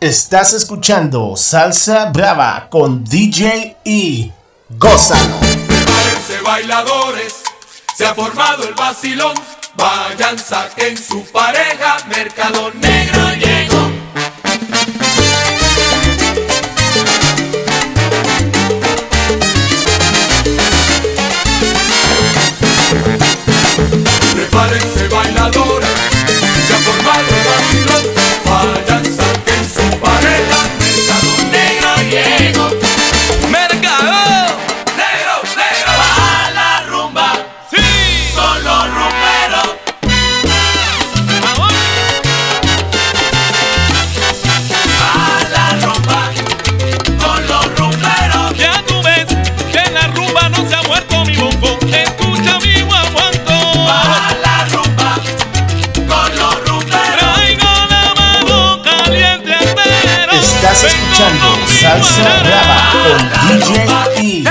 Estás escuchando Salsa Brava con DJ E. Gózalo. Prepárense bailadores, se ha formado el vacilón. Vayan, saquen su pareja, Mercado Negro llegó. Salsa. Brava con E.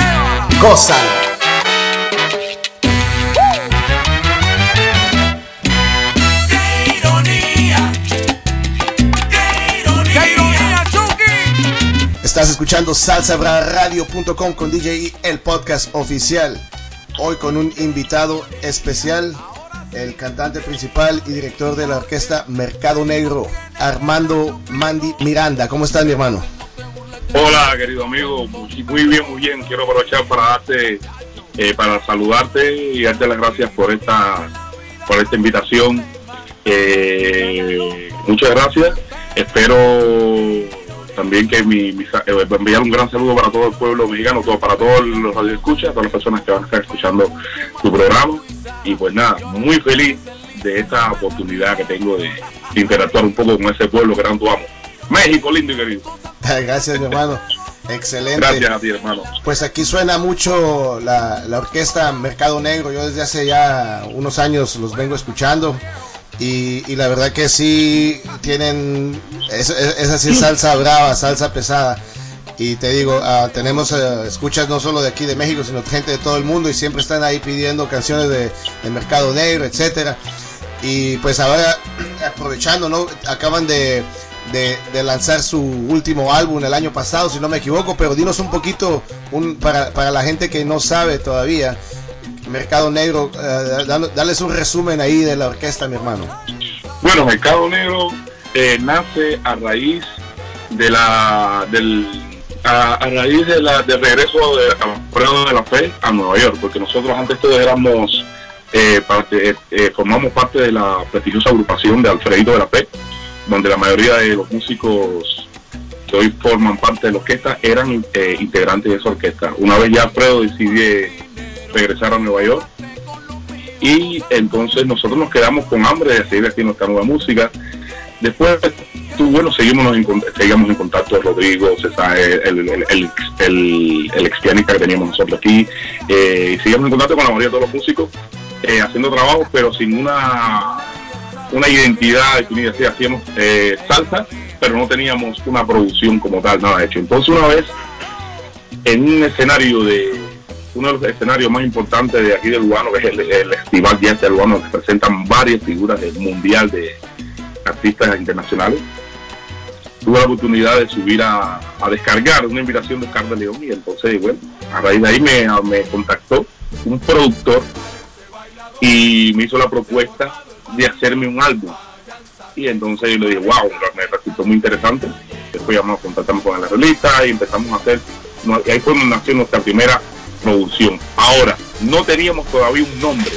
Estás escuchando salsabraradio.com con DJ E, el podcast oficial. Hoy con un invitado especial, el cantante principal y director de la orquesta Mercado Negro, Armando Mandy Miranda. ¿Cómo estás, mi hermano? Hola, querido amigo. Muy bien, muy bien. Quiero aprovechar para darte, eh, para saludarte y darte las gracias por esta, por esta invitación. Eh, muchas gracias. Espero también que mi, mi eh, enviar un gran saludo para todo el pueblo mexicano, todo, para todos los radioescuchas, todas las personas que van a estar escuchando tu programa. Y pues nada, muy feliz de esta oportunidad que tengo de interactuar un poco con ese pueblo que tanto amo. México, lindo y querido. Gracias, mi hermano. Excelente. Gracias a ti, hermano. Pues aquí suena mucho la, la orquesta Mercado Negro. Yo desde hace ya unos años los vengo escuchando. Y, y la verdad que sí tienen. Es, es, así salsa brava, salsa pesada. Y te digo, ah, tenemos eh, escuchas no solo de aquí de México, sino gente de todo el mundo. Y siempre están ahí pidiendo canciones de, de Mercado Negro, etcétera. Y pues ahora, aprovechando, ¿no? Acaban de, de, lanzar su último álbum el año pasado, si no me equivoco, pero dinos un poquito, un, para, para la gente que no sabe todavía, Mercado Negro, eh, darles un resumen ahí de la orquesta, mi hermano. Bueno, Mercado Negro eh, nace a raíz de la del a, a raíz de la del regreso de Alfredo de la Fe a Nueva York, porque nosotros antes todos éramos eh, parte, eh, eh, formamos parte de la prestigiosa agrupación de Alfredito de la Fe, donde la mayoría de los músicos que hoy forman parte de la orquesta eran eh, integrantes de esa orquesta. Una vez ya Alfredo decide regresar a Nueva York, y entonces nosotros nos quedamos con hambre de seguir haciendo esta nueva música. Después, tú, bueno, seguimos en, seguíamos en contacto Rodrigo, César, el, el, el, el, ex pianista que teníamos nosotros aquí, eh, seguimos en contacto con la mayoría de todos los músicos, eh, haciendo trabajos, pero sin una, una identidad definida. Sí, hacíamos eh, salsa, pero no teníamos una producción como tal, nada hecho. Entonces, una vez, en un escenario de uno de los escenarios más importantes de aquí del Lugano, que es el, el Festival Jazz del Lugano, que presentan varias figuras del mundial de artistas internacionales. Tuve la oportunidad de subir a, descargar una invitación de Oscar León y entonces, bueno, a raíz de ahí me, me contactó un productor y me hizo la propuesta de hacerme un álbum. Y entonces yo le dije, wow, me resultó muy interesante. Después ya nos contactamos con el arreglista y empezamos a hacer, y ahí fue donde nació nuestra primera producción. Ahora, no teníamos todavía un nombre.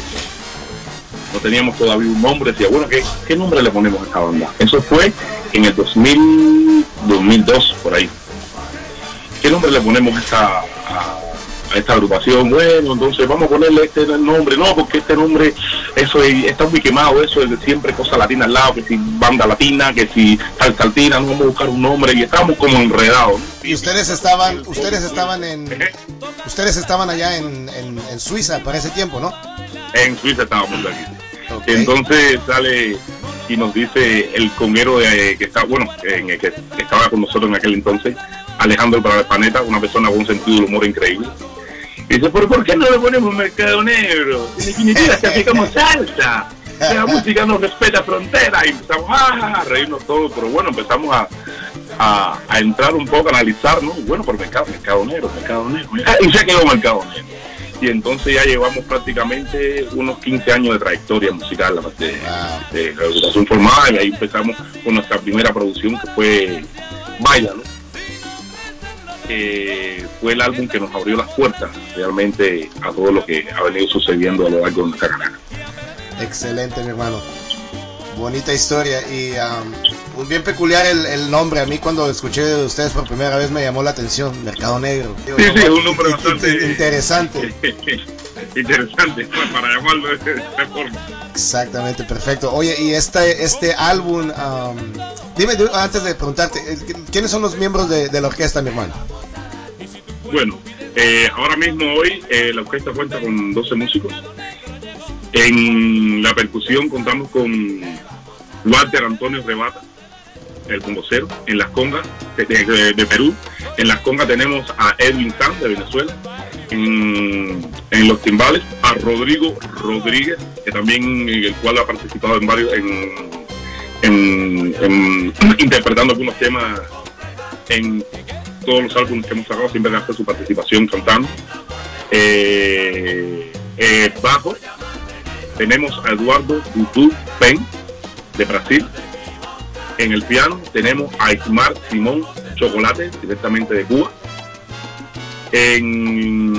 No teníamos todavía un nombre. Decía, bueno, ¿qué, qué nombre le ponemos a esta banda? Eso fue en el 2000, 2002, por ahí. ¿Qué nombre le ponemos a esta, a, a esta agrupación? Bueno, entonces vamos a ponerle este nombre. No, porque este nombre, eso es- está muy quemado, eso es de siempre cosa latina al lado, que si banda latina, que si salsa latina, no vamos a buscar un nombre y estamos como enredados. Y ustedes estaban, ustedes estaban en, ustedes estaban allá en, en, en Suiza para ese tiempo, ¿no? En Suiza estábamos aquí. Entonces sale y nos dice el conguero de- que está, bueno, en el que estaba con nosotros en aquel entonces, Alejandro para el Planeta, una persona con un sentido del humor increíble. Dice, ¿pero por qué no le ponemos mercado negro? En definitiva, que así como salsa. La música no respeta fronteras y empezamos a reírnos todos, pero bueno, empezamos a, a, a entrar un poco, a analizar, ¿no? Bueno, por mercado, mercado negro, mercado negro. Y se quedó mercado negro. Y entonces ya llevamos prácticamente unos 15 años de trayectoria musical de, de, de educación formal y ahí empezamos con nuestra primera producción que fue Baila, ¿no? Eh, fue el álbum que nos abrió las puertas realmente a todo lo que ha venido sucediendo a lo largo de nuestra carrera. Excelente, mi hermano. Bonita historia y um, bien peculiar el, el, nombre. A mí cuando escuché de ustedes por primera vez me llamó la atención, Mercado Negro. Sí, sí, un nombre bastante interesante. interesante para llamarlo de esta forma. Exactamente, perfecto. Oye, y este, este álbum, um, dime antes de preguntarte, eh, ¿quiénes son los miembros de, de la orquesta, mi hermano? Bueno, eh, ahora mismo hoy eh, la orquesta cuenta con 12 músicos. En la percusión contamos con Walter Antonio Rebata, el bombocero, en las congas de, de, de, Perú. En las congas tenemos a Edwin San de Venezuela. En, los timbales a Rodrigo Rodríguez, que también el cual ha participado en varios, en, en, interpretando algunos temas en todos los álbumes que hemos sacado, siempre hace su participación cantando. Eh, eh, bajo tenemos a Eduardo Dudu Pen de Brasil. En el piano tenemos a Ismar Simón Chocolate, directamente de Cuba. En,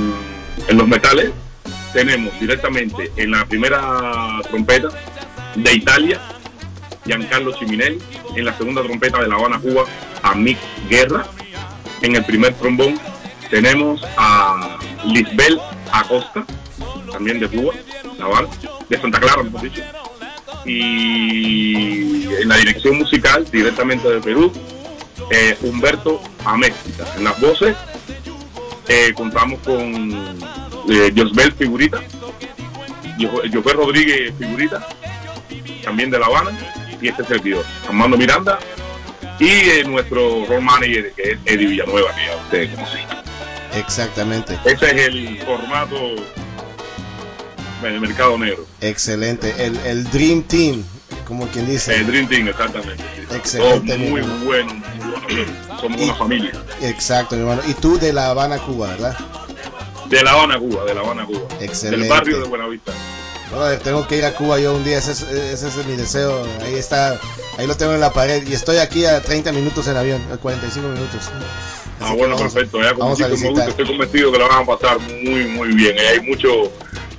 en, los metales tenemos directamente en la primera trompeta de Italia, Giancarlo Chiminelli. En la segunda trompeta de La Habana, Cuba, a Mick Guerra. En el primer trombón tenemos a Lisbel Acosta, también de Cuba, La Habana de Santa Clara, mejor dicho. Y en la dirección musical, directamente de Perú, eh, Humberto Améxica. En las voces eh, contamos con eh, Josbel Figurita, José Rodríguez Figurita, también de La Habana, y este servidor, Armando Miranda, y eh, nuestro role manager, que es Eddie Villanueva, que ya ustedes conocen. Exactamente. Ese es el formato el mercado negro. Excelente, el, el Dream Team, como quien dice. El Dream Team, exactamente. Excelente. Todo muy bueno. Somos y, una familia. Exacto, mi hermano. Y tú de La Habana, Cuba, ¿verdad? De La Habana, Cuba, de La Habana, Cuba. Excelente. Del barrio de Buenavista. Brother, tengo que ir a Cuba yo un día, ese es, ese es, mi deseo. Ahí está, ahí lo tengo en la pared. Y estoy aquí a 30 minutos en avión, a 45 minutos. Así ah, bueno, vamos, perfecto. Ya, como gusta, estoy convencido que la van a pasar muy, muy bien. Hay mucho,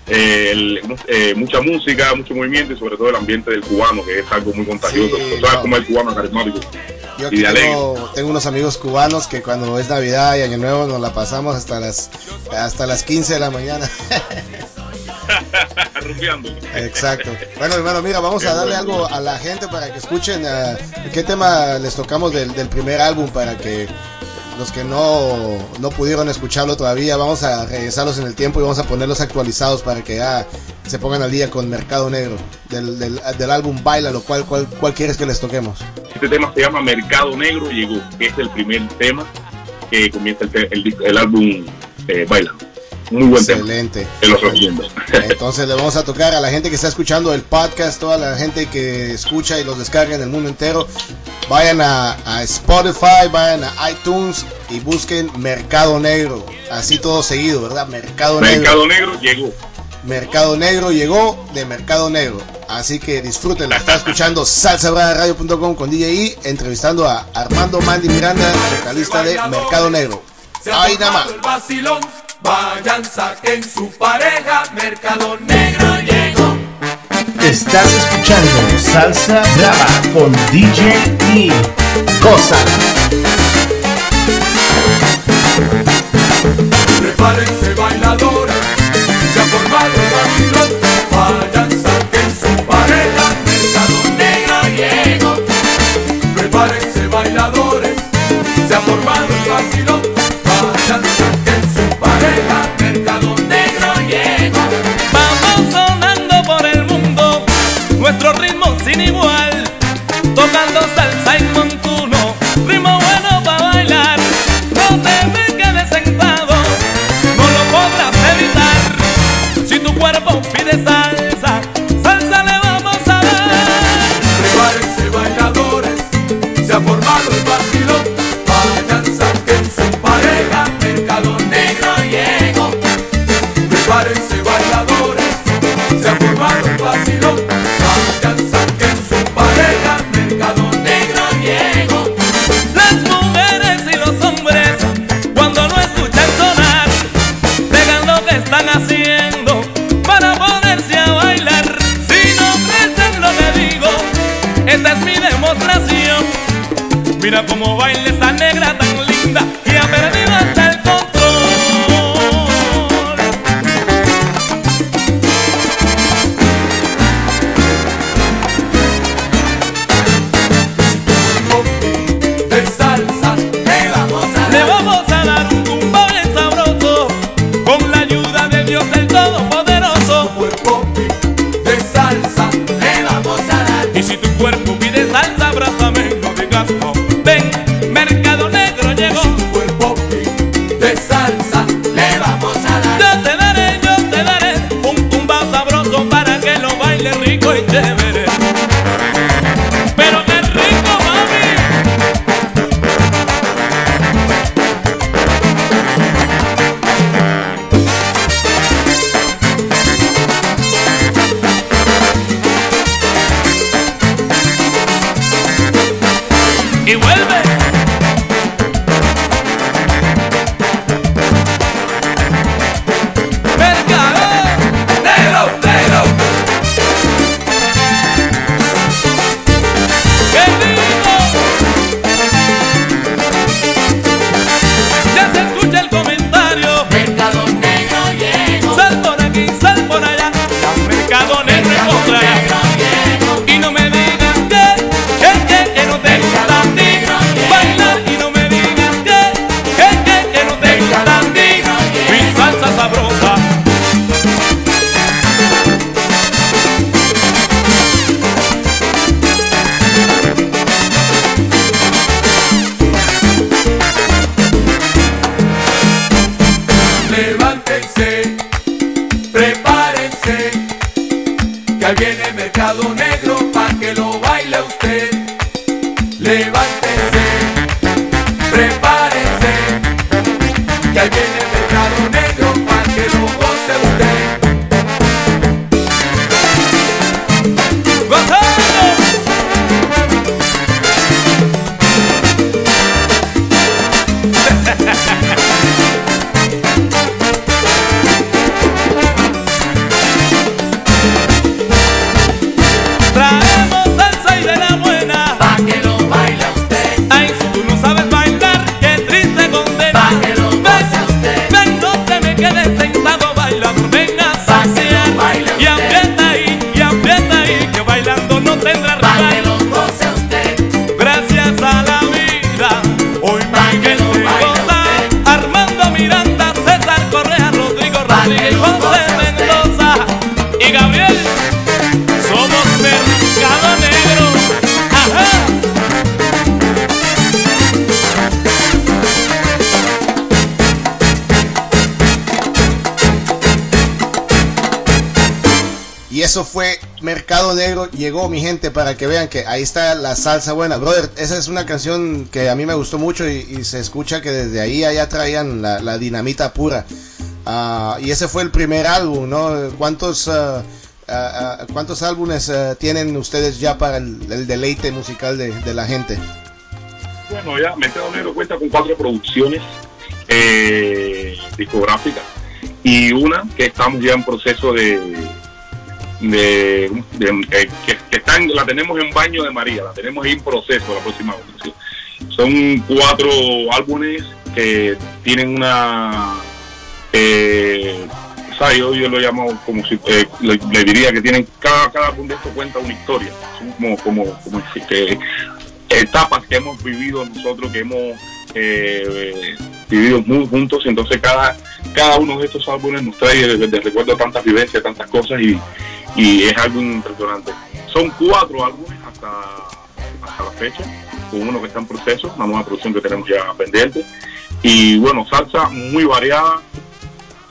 eh, el, eh, mucha música, mucho movimiento y sobre todo el ambiente del cubano, que es algo muy contagioso. Sí, ¿Sabes no. cómo es el cubano carismático? Yo aquí tengo, tengo, unos amigos cubanos que cuando es Navidad y Año Nuevo nos la pasamos hasta las hasta las 15 de la mañana. Exacto. Bueno, hermano, mira, vamos Qué a darle bueno. algo a la gente para que escuchen uh, qué tema les tocamos del, del primer álbum para que los que no, no pudieron escucharlo todavía, vamos a regresarlos en el tiempo y vamos a ponerlos actualizados para que ya se pongan al día con Mercado Negro del, del, del álbum Baila, lo cual, cuál, cuál quieres que les toquemos? Este tema se llama Mercado Negro Llegó, que es el primer tema que comienza el, el, el álbum eh, Baila. Muy buen Excelente. tema. Te lo recomiendo. Entonces le vamos a tocar a la gente que está escuchando el podcast, toda la gente que escucha y los descarga en el mundo entero. Vayan a, a Spotify, vayan a iTunes y busquen Mercado Negro. Así todo seguido, ¿verdad? Mercado, Mercado Negro. Negro llegó. Mercado Negro llegó de Mercado Negro. Así que disfrútenla. Está escuchando salsabradadio.com con DJI, entrevistando a Armando Mandy Miranda, vocalista de Mercado Negro. Ahí nada más. Vayan, saquen su pareja, Mercado Negro llegó. Estás escuchando Salsa Brava con DJ E. Cosa. Prepárense bailadores, se ha formado el vacilón. Vayan, saquen su pareja, Mercado Negro llegó. Prepárense bailadores, se ha formado el vacilón. Vayan, saquen su pareja, Mercado Negro llegó. Vamos sonando por el mundo, nuestro ritmo Llegó mi gente para que vean que ahí está la salsa buena. Brother, esa es una canción que a mí me gustó mucho y, y se escucha que desde ahí allá traían la, la dinamita pura. Ah, y ese fue el primer álbum, ¿no? ¿Cuántos, ah, ah, ¿cuántos álbumes tienen ustedes ya para el, el deleite musical de, de la gente? Bueno, ya Mercado Negro cuenta con cuatro producciones eh, discográficas y una que estamos ya en proceso de, de, de- eh, tenemos en baño de María, la tenemos en proceso la próxima. Son cuatro álbumes que tienen una eh, yo, lo llamo como si eh, le, diría que tienen cada, cada álbum de estos cuenta una historia, son como, como, como que etapas que hemos vivido nosotros, que hemos eh, vivido muy juntos, entonces cada, cada uno de estos álbumes nos trae de, de recuerdo tantas vivencias, tantas cosas y, y es algo impresionante. Son cuatro álbumes hasta, hasta la fecha, con uno que está en proceso, una nueva producción que tenemos ya pendiente. Y bueno, salsa muy variada,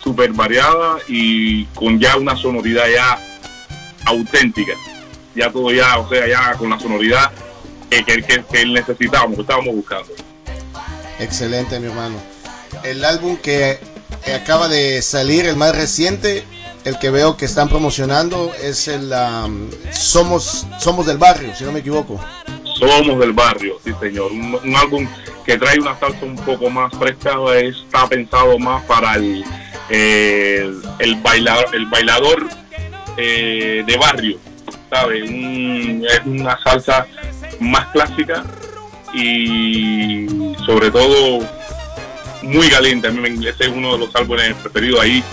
súper variada y con ya una sonoridad ya auténtica. Ya todo ya, o sea, ya con la sonoridad que, que, que- necesitábamos, que estábamos buscando. Excelente, mi hermano. El álbum que acaba de salir, el más reciente, el que veo que están promocionando, es el um, Somos, Somos del Barrio, si no me equivoco. Somos del barrio, sí señor. Un, álbum que trae una salsa un poco más fresca, está pensado más para el, eh, el, bailador, el bailador eh, de barrio, ¿sabe? Un- es una salsa más clásica y sobre todo muy caliente. Ese es uno de los álbumes preferidos ahí.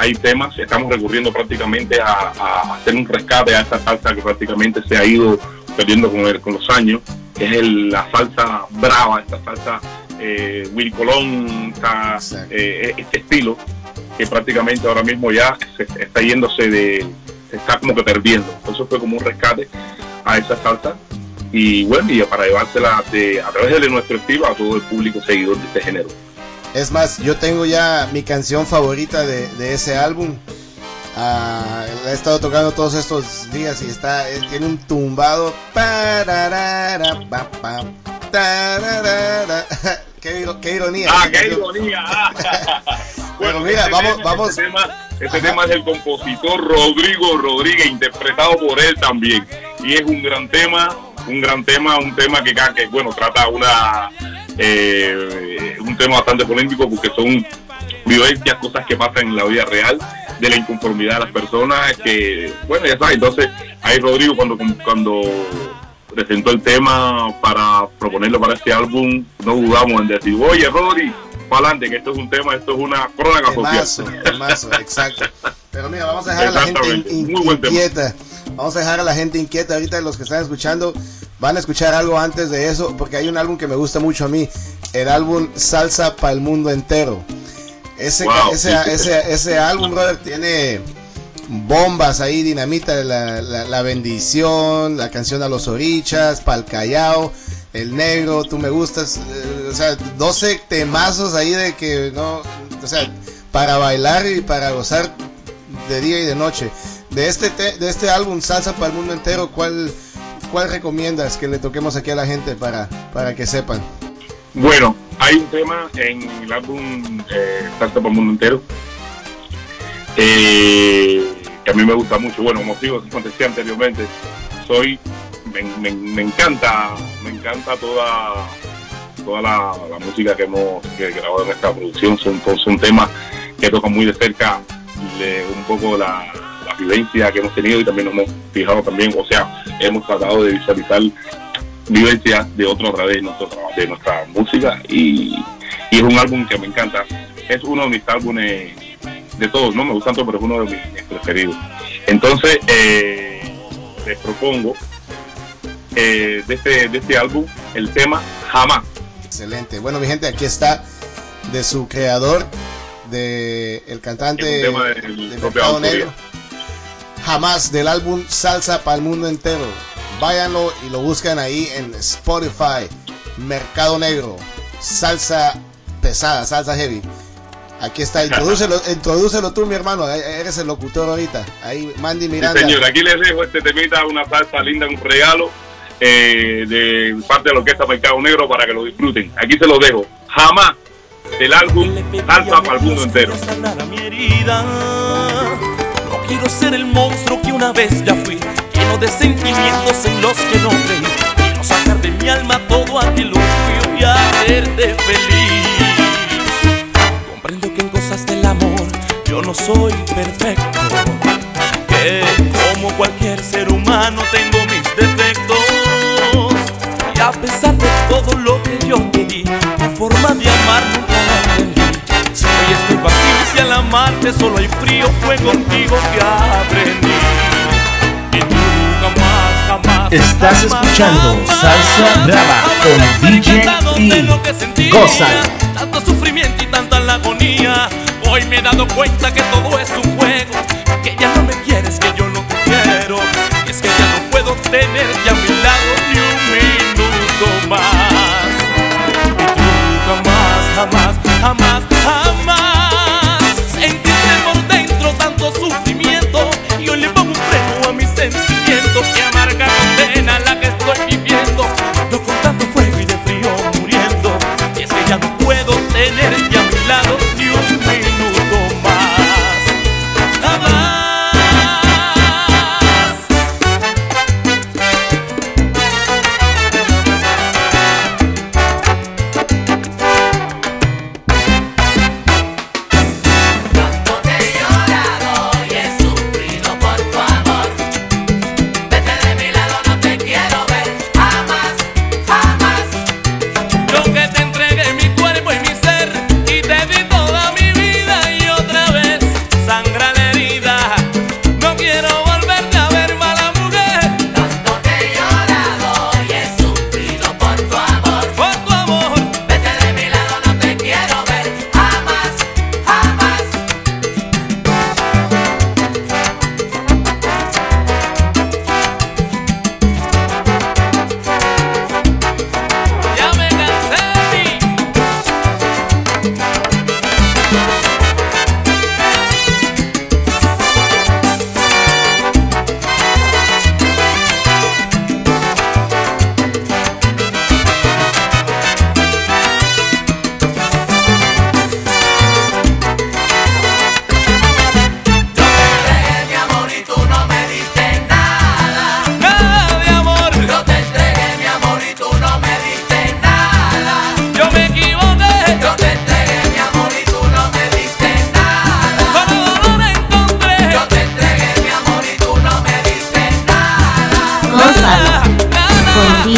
Hay temas, estamos recurriendo prácticamente a, a hacer un rescate a esta salsa que prácticamente se ha ido perdiendo con, el- con los años, que es el- la salsa brava, esta salsa eh, Willy Colón, esta, eh, este estilo que prácticamente ahora mismo ya se está yéndose de, se está como que perdiendo. Entonces fue como un rescate a esa salsa y bueno, y para llevársela de, a través de nuestro estilo a todo el público seguidor de este género. Es más, yo tengo ya mi canción favorita de, de ese álbum. Ah, la he estado tocando todos estos días y está eh, tiene un tumbado. Qué, iro- qué ironía. ¡Ah, qué ironía! Bueno, mira, este vamos- tema- vamos- Este, tema, este tema es del compositor Rodrigo Rodríguez, interpretado por él también. Y es un gran tema, un gran tema, un tema que, que bueno, trata una eh, un tema bastante polémico porque son vivencias, cosas que pasan en la vida real, de la inconformidad de las personas, que, bueno, ya sabes, entonces ahí Rodrigo cuando, cuando presentó el tema para proponerlo para este álbum, no dudamos en decir, oye Rodri, para adelante, que esto es un tema, esto es una crónica Temazo, social. temazo, exacto. Pero mira, vamos a dejar a la gente in- muy buen tema. inquieta. Vamos a dejar a la gente inquieta. Ahorita los que están escuchando van a escuchar algo antes de eso, porque hay un álbum que me gusta mucho a mí, el álbum Salsa para el Mundo Entero. Ese, Wow, ese, ese, ese álbum, brother, tiene bombas ahí, dinamita, la, la, la bendición, la canción a los orichas, pal Callao, el negro, tú me gustas, eh, o sea, 12 temazos ahí de que no, o sea, para bailar y para gozar de día y de noche. De este te- de este álbum Salsa para el mundo entero, ¿cuál cuál recomiendas que le toquemos aquí a la gente para para que sepan? Bueno, hay un tema en el álbum eh, Salsa por el Mundo Entero eh, que a mí me gusta mucho. Bueno, como digo, como decía anteriormente, soy, me, me- encanta, me encanta toda toda la, música que hemos que grabado en esta producción. Son, son, temas que tocan muy de cerca un poco la vivencia que hemos tenido y también nos hemos fijado también, o sea, hemos tratado de visualizar vivencias de otros a través de, nuestro de nuestra música y, y es un álbum que me encanta. Es uno de mis álbumes de todos, no me gustan todos, pero es uno de mis, preferidos. Entonces, eh, les propongo eh, de, este, de este álbum el tema Jamás. Excelente. Bueno, mi gente, aquí está de su creador, de el cantante tema del de propio Mercado. Negro. Jamás del álbum Salsa para el mundo entero. Váyanlo y lo buscan ahí en Spotify. Mercado Negro. Salsa pesada, salsa heavy. Aquí está, introdúcelo, introdúcelo tú, mi hermano. eh, Eres el locutor ahorita. Ahí, Mandy Sí, Miranda. señor, aquí les dejo este temita, una salsa linda, un regalo eh, de parte de la Orquesta Mercado Negro para que lo disfruten. Aquí se lo dejo. Jamás del álbum Salsa para el mundo entero. Quiero ser el monstruo que una vez ya fui, lleno de sentimientos en los que no creí. Quiero sacar de mi alma todo aquel orgullo y hacerte feliz. Comprendo que en cosas del amor yo no soy perfecto. Que como cualquier ser humano tengo mis defectos. Y a pesar de todo lo que yo te di, tu forma de amar nunca amarte solo hay frío, fue contigo que aprendí. Y tú jamás, jamás. Estás jamás, escuchando jamás Salsa Brava con DJ sentía. Gózalo. Tanto sufrimiento y tanta la agonía. Hoy me he dado cuenta que todo es un juego. Que ya no me quieres, que yo no te quiero. Y es que ya no puedo tenerte a mi lado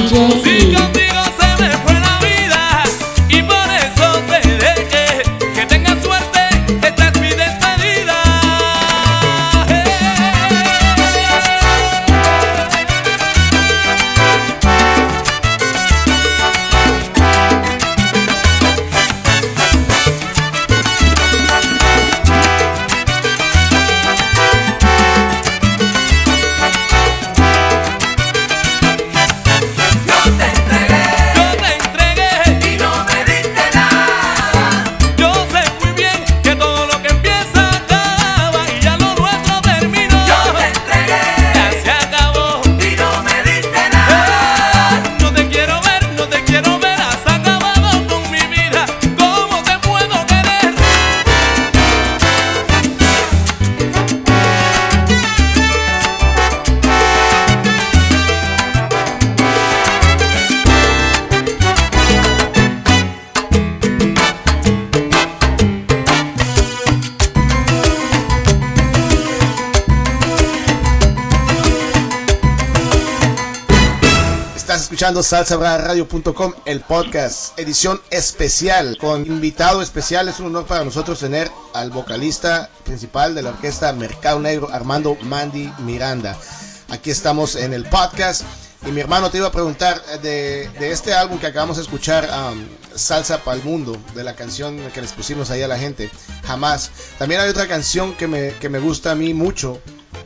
DJ. Escuchando el podcast, edición especial, con invitado especial. Es un honor para nosotros tener al vocalista principal de la orquesta Mercado Negro, Armando Mandy Miranda. Aquí estamos en el podcast. Y mi hermano te iba a preguntar de, de este álbum que acabamos de escuchar, um, Salsa para el Mundo, de la canción que les pusimos ahí a la gente, Jamás. También hay otra canción que me, que me gusta a mí mucho,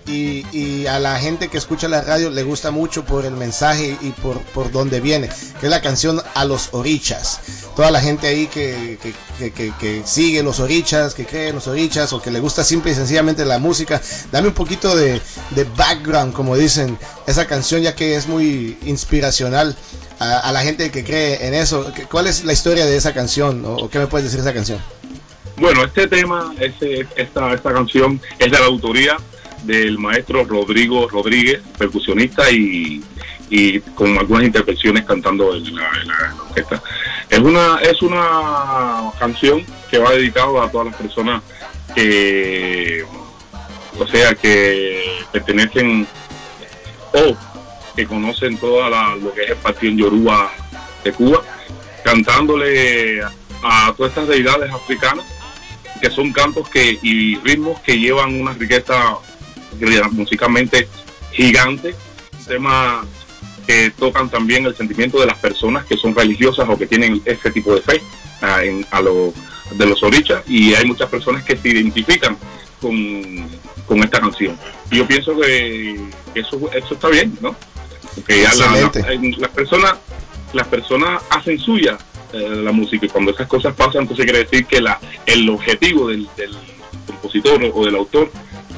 y, y, a la gente que escucha la radio le gusta mucho por el mensaje y por, por donde viene, que es la canción A los Orichas. Toda la gente ahí que, que, que, que, sigue los Orichas, que cree en los Orichas o que le gusta simple y sencillamente la música, dame un poquito de, de background, como dicen, esa canción ya que es muy inspiracional. A, la gente que cree en eso, ¿cuál es la historia de esa canción o, qué me puedes decir de esa canción? Bueno, este tema, esta, esta canción es de la autoría del maestro Rodrigo Rodríguez, percusionista y, y con algunas intervenciones cantando en la, en orquesta. Es una, es una canción que va dedicado a todas las personas que, o sea, que pertenecen o que conocen toda la, lo que es el partido Yoruba de Cuba, cantándole a todas estas deidades africanas que son cantos que y ritmos que llevan una riqueza musicalmente gigante, temas que tocan también el sentimiento de las personas que son religiosas o que tienen ese tipo de fe a, en, a lo, de los orichas y hay muchas personas que se identifican con, con esta canción. Y yo pienso que, eso, eso está bien, ¿no? Porque ya la, la, las personas las personas hacen suya eh, la música y cuando esas cosas pasan entonces quiere decir que la, el objetivo del, del compositor o del autor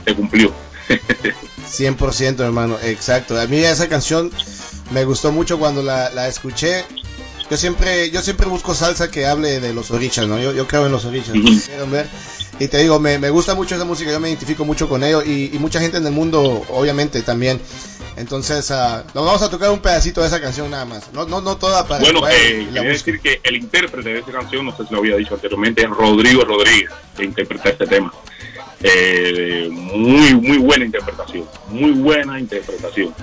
se cumplió. 100% hermano, exacto. A mí esa canción me gustó mucho cuando la, la, escuché. Yo siempre, yo siempre busco salsa que hable de los orichas, ¿no? Yo, yo creo en los orichas. Ver? Y te digo, me, me, gusta mucho esa música, yo me identifico mucho con ellos y, y mucha gente en el mundo, obviamente, también. Entonces, uh, nos vamos a tocar un pedacito de esa canción nada más. No, no, no toda para. Bueno, eh, quería decir que el intérprete de esa canción, no sé si lo había dicho anteriormente, es Rodrigo Rodríguez, que interpreta este tema. Eh, muy, muy buena interpretación. Muy buena interpretación.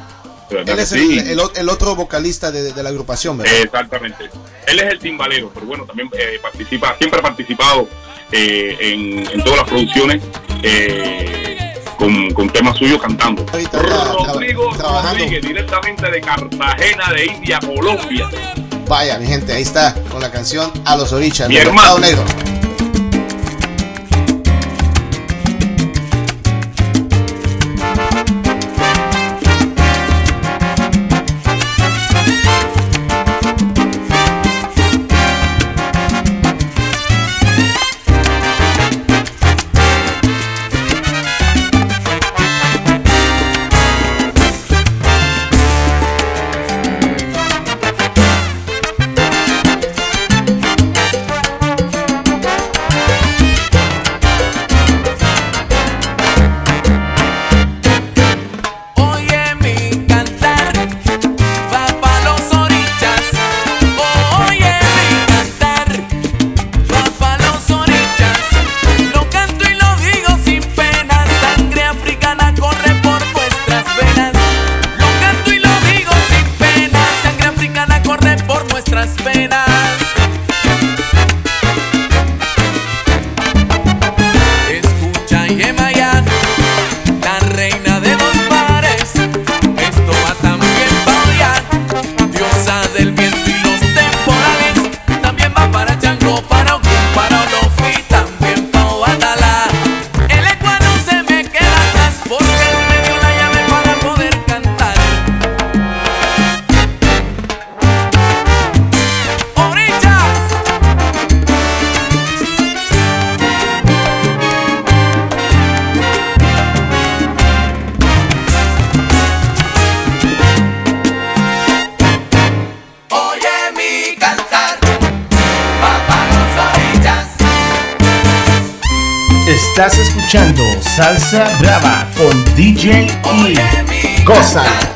Él es sí. el, el, el, otro vocalista de, de, la agrupación, ¿verdad? Exactamente. Él es el timbalero, pero bueno, también eh, participa, siempre ha participado eh, en, en, todas las producciones eh, con, con, temas suyos cantando. Ahorita Rodrigo Rodríguez, directamente de Cartagena, de India, Colombia. Vaya, mi gente, ahí está con la canción A los Orichas. Mi hermano. Negro. Salsa Brava con DJ y Cosa.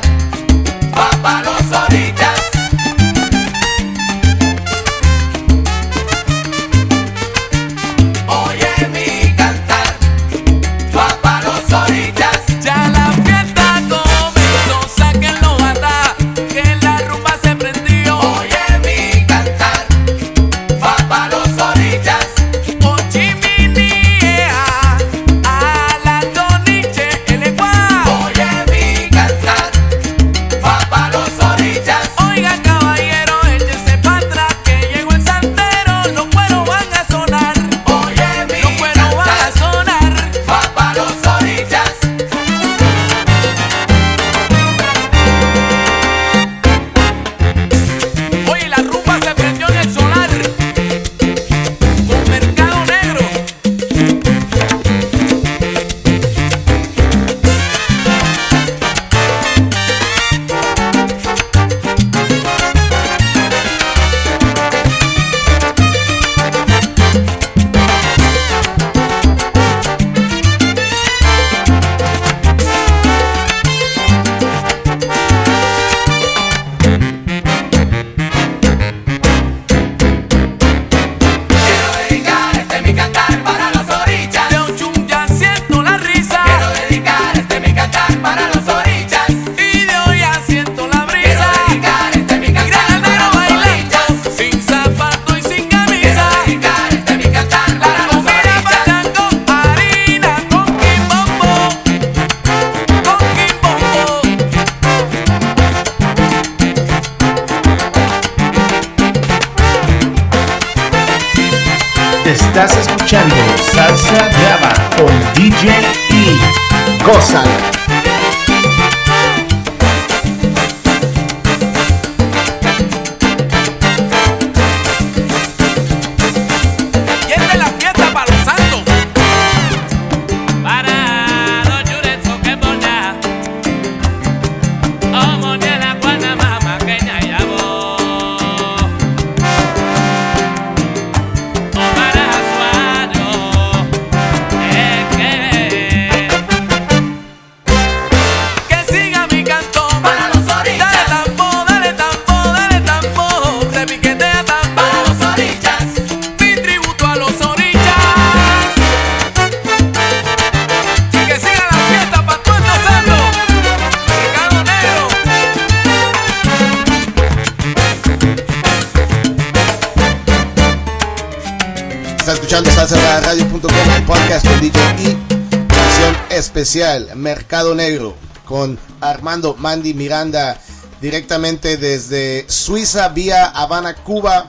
Mercado Negro con Armando Mandy Miranda directamente desde Suiza vía Habana, Cuba.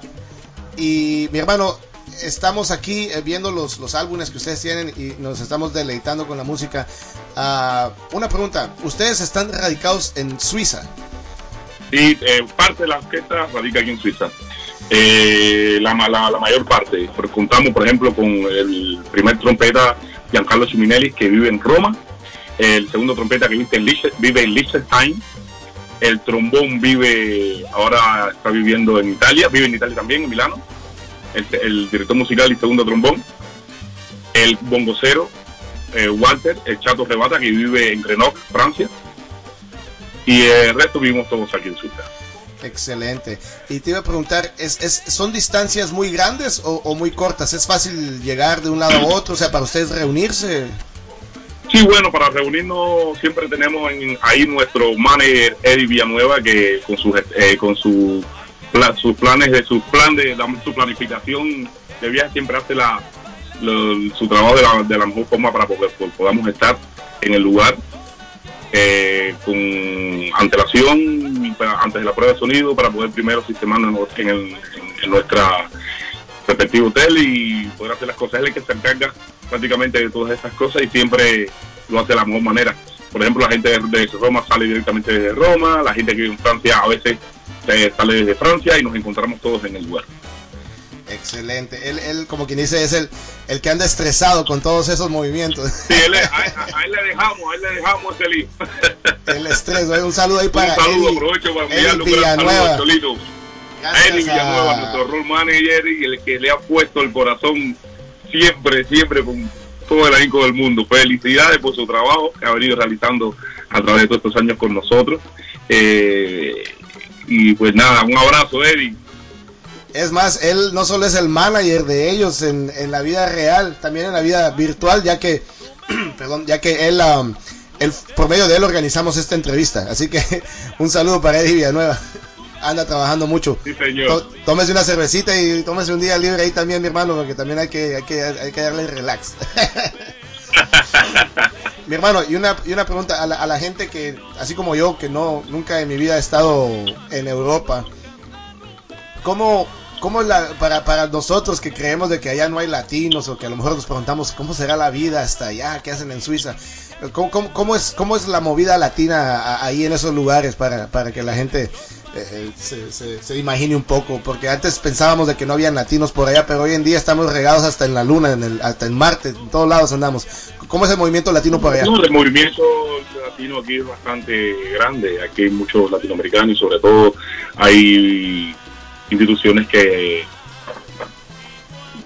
Y mi hermano, estamos aquí eh, viendo los, los álbumes que ustedes tienen y nos estamos deleitando con la música. Ah, una pregunta, ¿ustedes están radicados en Suiza? Y eh, parte de la orquesta radica aquí en Suiza. Eh, la, la, la mayor parte. Contamos, por ejemplo, con el primer trompeta Giancarlo Ciminelli, que vive en Roma. El segundo trompeta que vive en, Liche- vive en Liechtenstein. El trombón vive, ahora está viviendo en Italia, vive en Italia también, en Milano. El, director musical y segundo trombón. El bongocero, eh, Walter, el chato Rebata, que vive en Grenoble, Francia. Y el resto vivimos todos aquí en Suiza. Excelente. Y te iba a preguntar, ¿es, ¿son distancias muy grandes o muy cortas? ¿Es fácil llegar de un lado a otro? O sea, para ustedes reunirse. Sí, bueno, para reunirnos siempre tenemos en- ahí nuestro manager Eddie Villanueva que con sus eh, con su pla- sus planes de su plan de la- su planificación de viaje siempre hace la su trabajo de la, de la mejor forma para poder po- podamos estar en el lugar eh, con antelación antes de la prueba de sonido para poder primero sistemarnos en, el, en nuestra respectivo hotel y poder hacer las cosas. Él es el que se encarga prácticamente de todas estas cosas y siempre lo hace de la mejor manera. Por ejemplo, la gente de, Roma sale directamente desde Roma, la gente que vive en Francia a veces eh, sale desde Francia y nos encontramos todos en el lugar. Excelente. Él, él como quien dice, es el, el que anda estresado con todos esos movimientos. Sí, él a, él le dejamos, a él le dejamos ese lío. el estrés. Un saludo ahí para un saludo, Eddie- aprovecho para enviarle un gran saludo Villanueva. a Cholito. Eddie Villanueva, a- nuestro role manager y el que le ha puesto el corazón siempre, siempre con todo el ahínco del mundo. Felicidades por su trabajo que ha venido realizando a través de todos estos años con nosotros. Eh, y pues nada, un abrazo, Eddie. Es más, él no solo es el manager de ellos en, en la vida real, también en la vida virtual, ya que, perdón, ya que él, um, él, por medio de él organizamos esta entrevista. Así que un saludo para Eddie Villanueva. Anda trabajando mucho. Sí, señor. Tó- Tómese una cervecita y tómese un día libre ahí también, mi hermano, porque también hay que, hay que, hay que darle relax. mi hermano, y una, y una pregunta a la, a la gente que, así como yo, que no nunca en mi vida he estado en Europa, ¿cómo, cómo la, para, para nosotros que creemos de que allá no hay latinos o que a lo mejor nos preguntamos cómo será la vida hasta allá, qué hacen en Suiza? ¿Cómo, cómo, cómo es, cómo es la movida latina ahí en esos lugares para, para que la gente se, se- imagine un poco? Porque antes pensábamos de que no habían latinos por allá, pero hoy en día estamos regados hasta en la luna, en el, hasta en Marte, en todos lados andamos. ¿Cómo es el movimiento latino por allá? El movimiento latino aquí es bastante grande. Aquí hay muchos latinoamericanos y sobre todo hay instituciones que,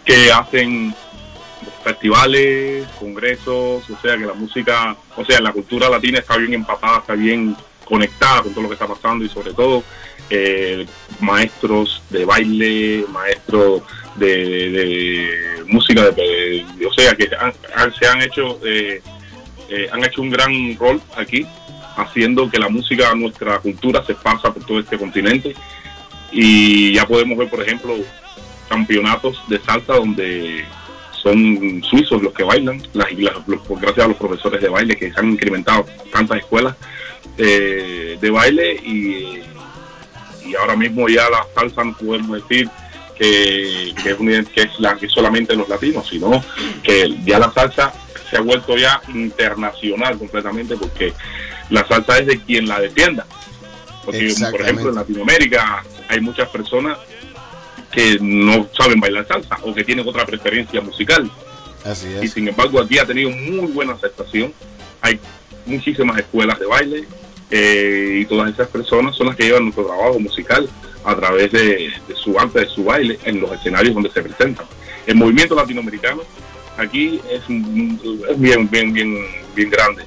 que hacen festivales, congresos, o sea que la música, o sea, la cultura latina está bien empapada, está bien conectada con todo lo que está pasando y sobre todo eh, maestros de baile, maestros de, música, de, o sea que han- se han hecho eh, eh, han hecho un gran rol aquí, haciendo que la música, nuestra cultura se esparza por todo este continente. Y ya podemos ver, por ejemplo, campeonatos de salsa donde son suizos los que bailan, las, las- gracias a los profesores de baile que se han incrementado tantas escuelas eh, de baile y, y ahora mismo ya la salsa no podemos decir que, que es, una, que es la que solamente los latinos, sino que ya la salsa se ha vuelto ya internacional completamente porque la salsa es de quien la defienda. Porque, por ejemplo, en Latinoamérica hay muchas personas que no saben bailar salsa o que tienen otra preferencia musical. Así es. Y sin embargo, aquí ha tenido muy buena aceptación. Hay muchísimas escuelas de baile eh, y todas esas personas son las que llevan nuestro trabajo musical a través de, su arte, de su baile en los escenarios donde se presentan. El movimiento latinoamericano aquí es, es bien, bien, bien, bien grande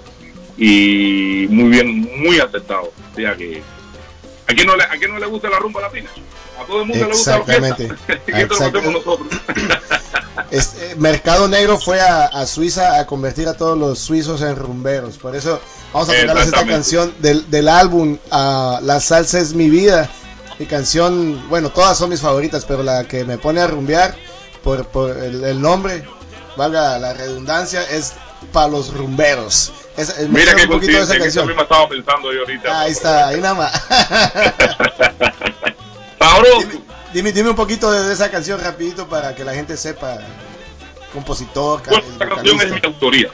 y muy bien, muy aceptado. O sea que ¿A quién no le, a quién no le gusta la rumba latina? A todo el mundo le gusta la Exactamente. Exactamente. nosotros. Este, Mercado Negro fue a, a, Suiza a convertir a todos los suizos en rumberos. Por eso vamos a ponerles esta canción del, del álbum uh, La salsa es mi vida. Mi canción, bueno, todas son mis favoritas, pero la que me pone a rumbear por, por el, el nombre, valga la redundancia, es para los rumberos. Es, es, Mira que un poquito de esa canción. mismo estaba pensando yo ahorita. Ahí está, ahí nada más. Sabroso. Dime, dime, un poquito de esa canción rapidito para que la gente sepa compositor. Bueno, esta canción es mi autoría.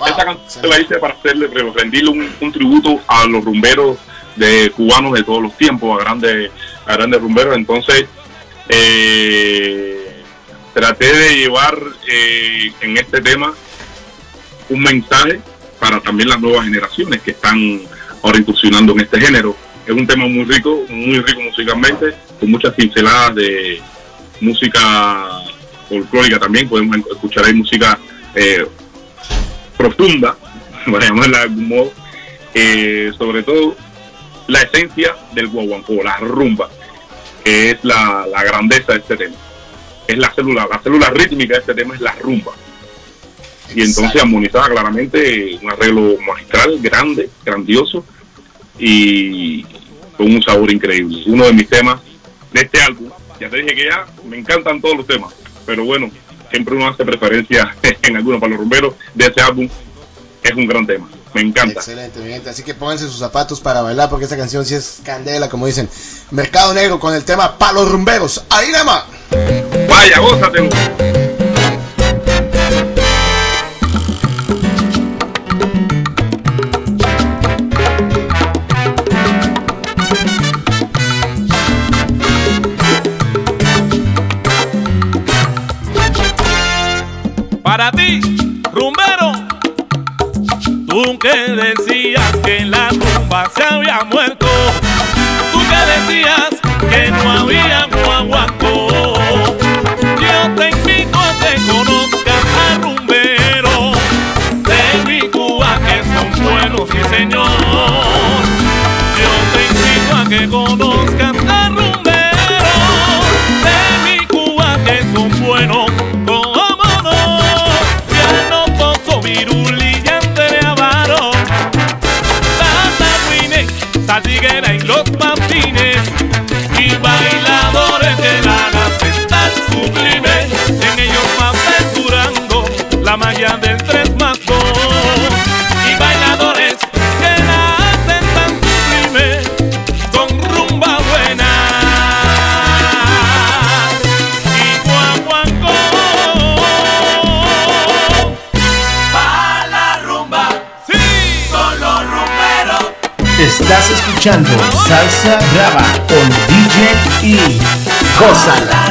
Wow, esta canción la hice para hacerle, rendirle un, un, tributo a los rumberos de cubanos de todos los tiempos, a grandes, a grandes rumberos. Entonces, eh, traté de llevar eh, en este tema un mensaje para también las nuevas generaciones que están ahora incursionando en este género. Es un tema muy rico, muy rico musicalmente, con muchas pinceladas de música folclórica también. Podemos escuchar ahí música eh, profunda, para llamarla de algún modo. Eh, sobre todo la esencia del guaguancó, la rumba, que es la, la grandeza de este tema. Es la célula, la célula rítmica de este tema es la rumba y entonces armonizaba claramente un arreglo magistral, grande, grandioso y con un sabor increíble. Uno de mis temas de este álbum, ya te dije que ya me encantan todos los temas, pero bueno, siempre uno hace preferencia en algunos para los rumberos de ese álbum, es un gran tema. Me encanta. Excelente, gente. Así que pónganse sus zapatos para bailar porque esta canción sí es candela, como dicen. Mercado Negro con el tema Palos Rumberos. Ahí nada más. Vaya, gózate. Que decías que la rumba se había muerto, tú que decías que no había escuchando Salsa Brava con DJ y Gózala.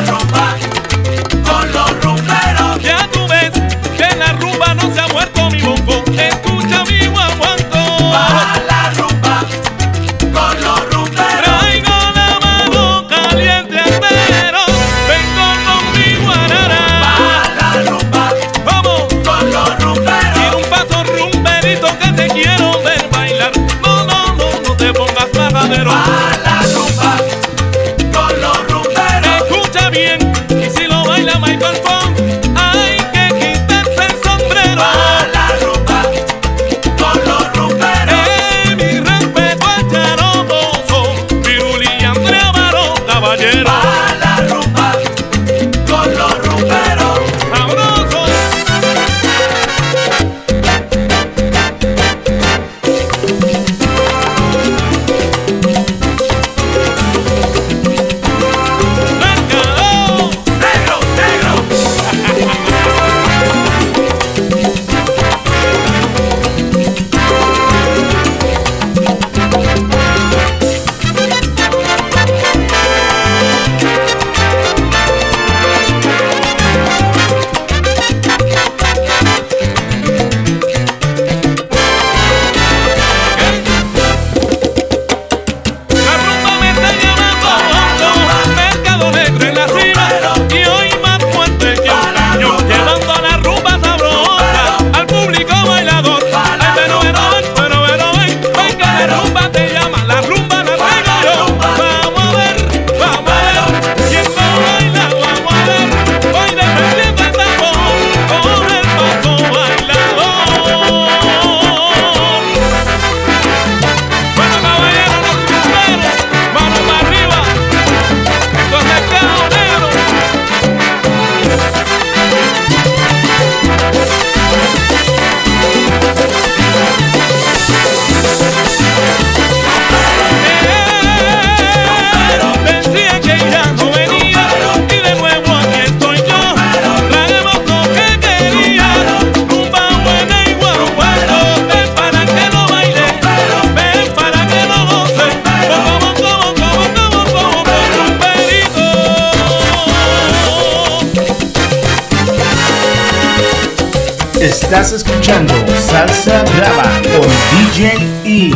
Estás escuchando Salsa Brava con DJ y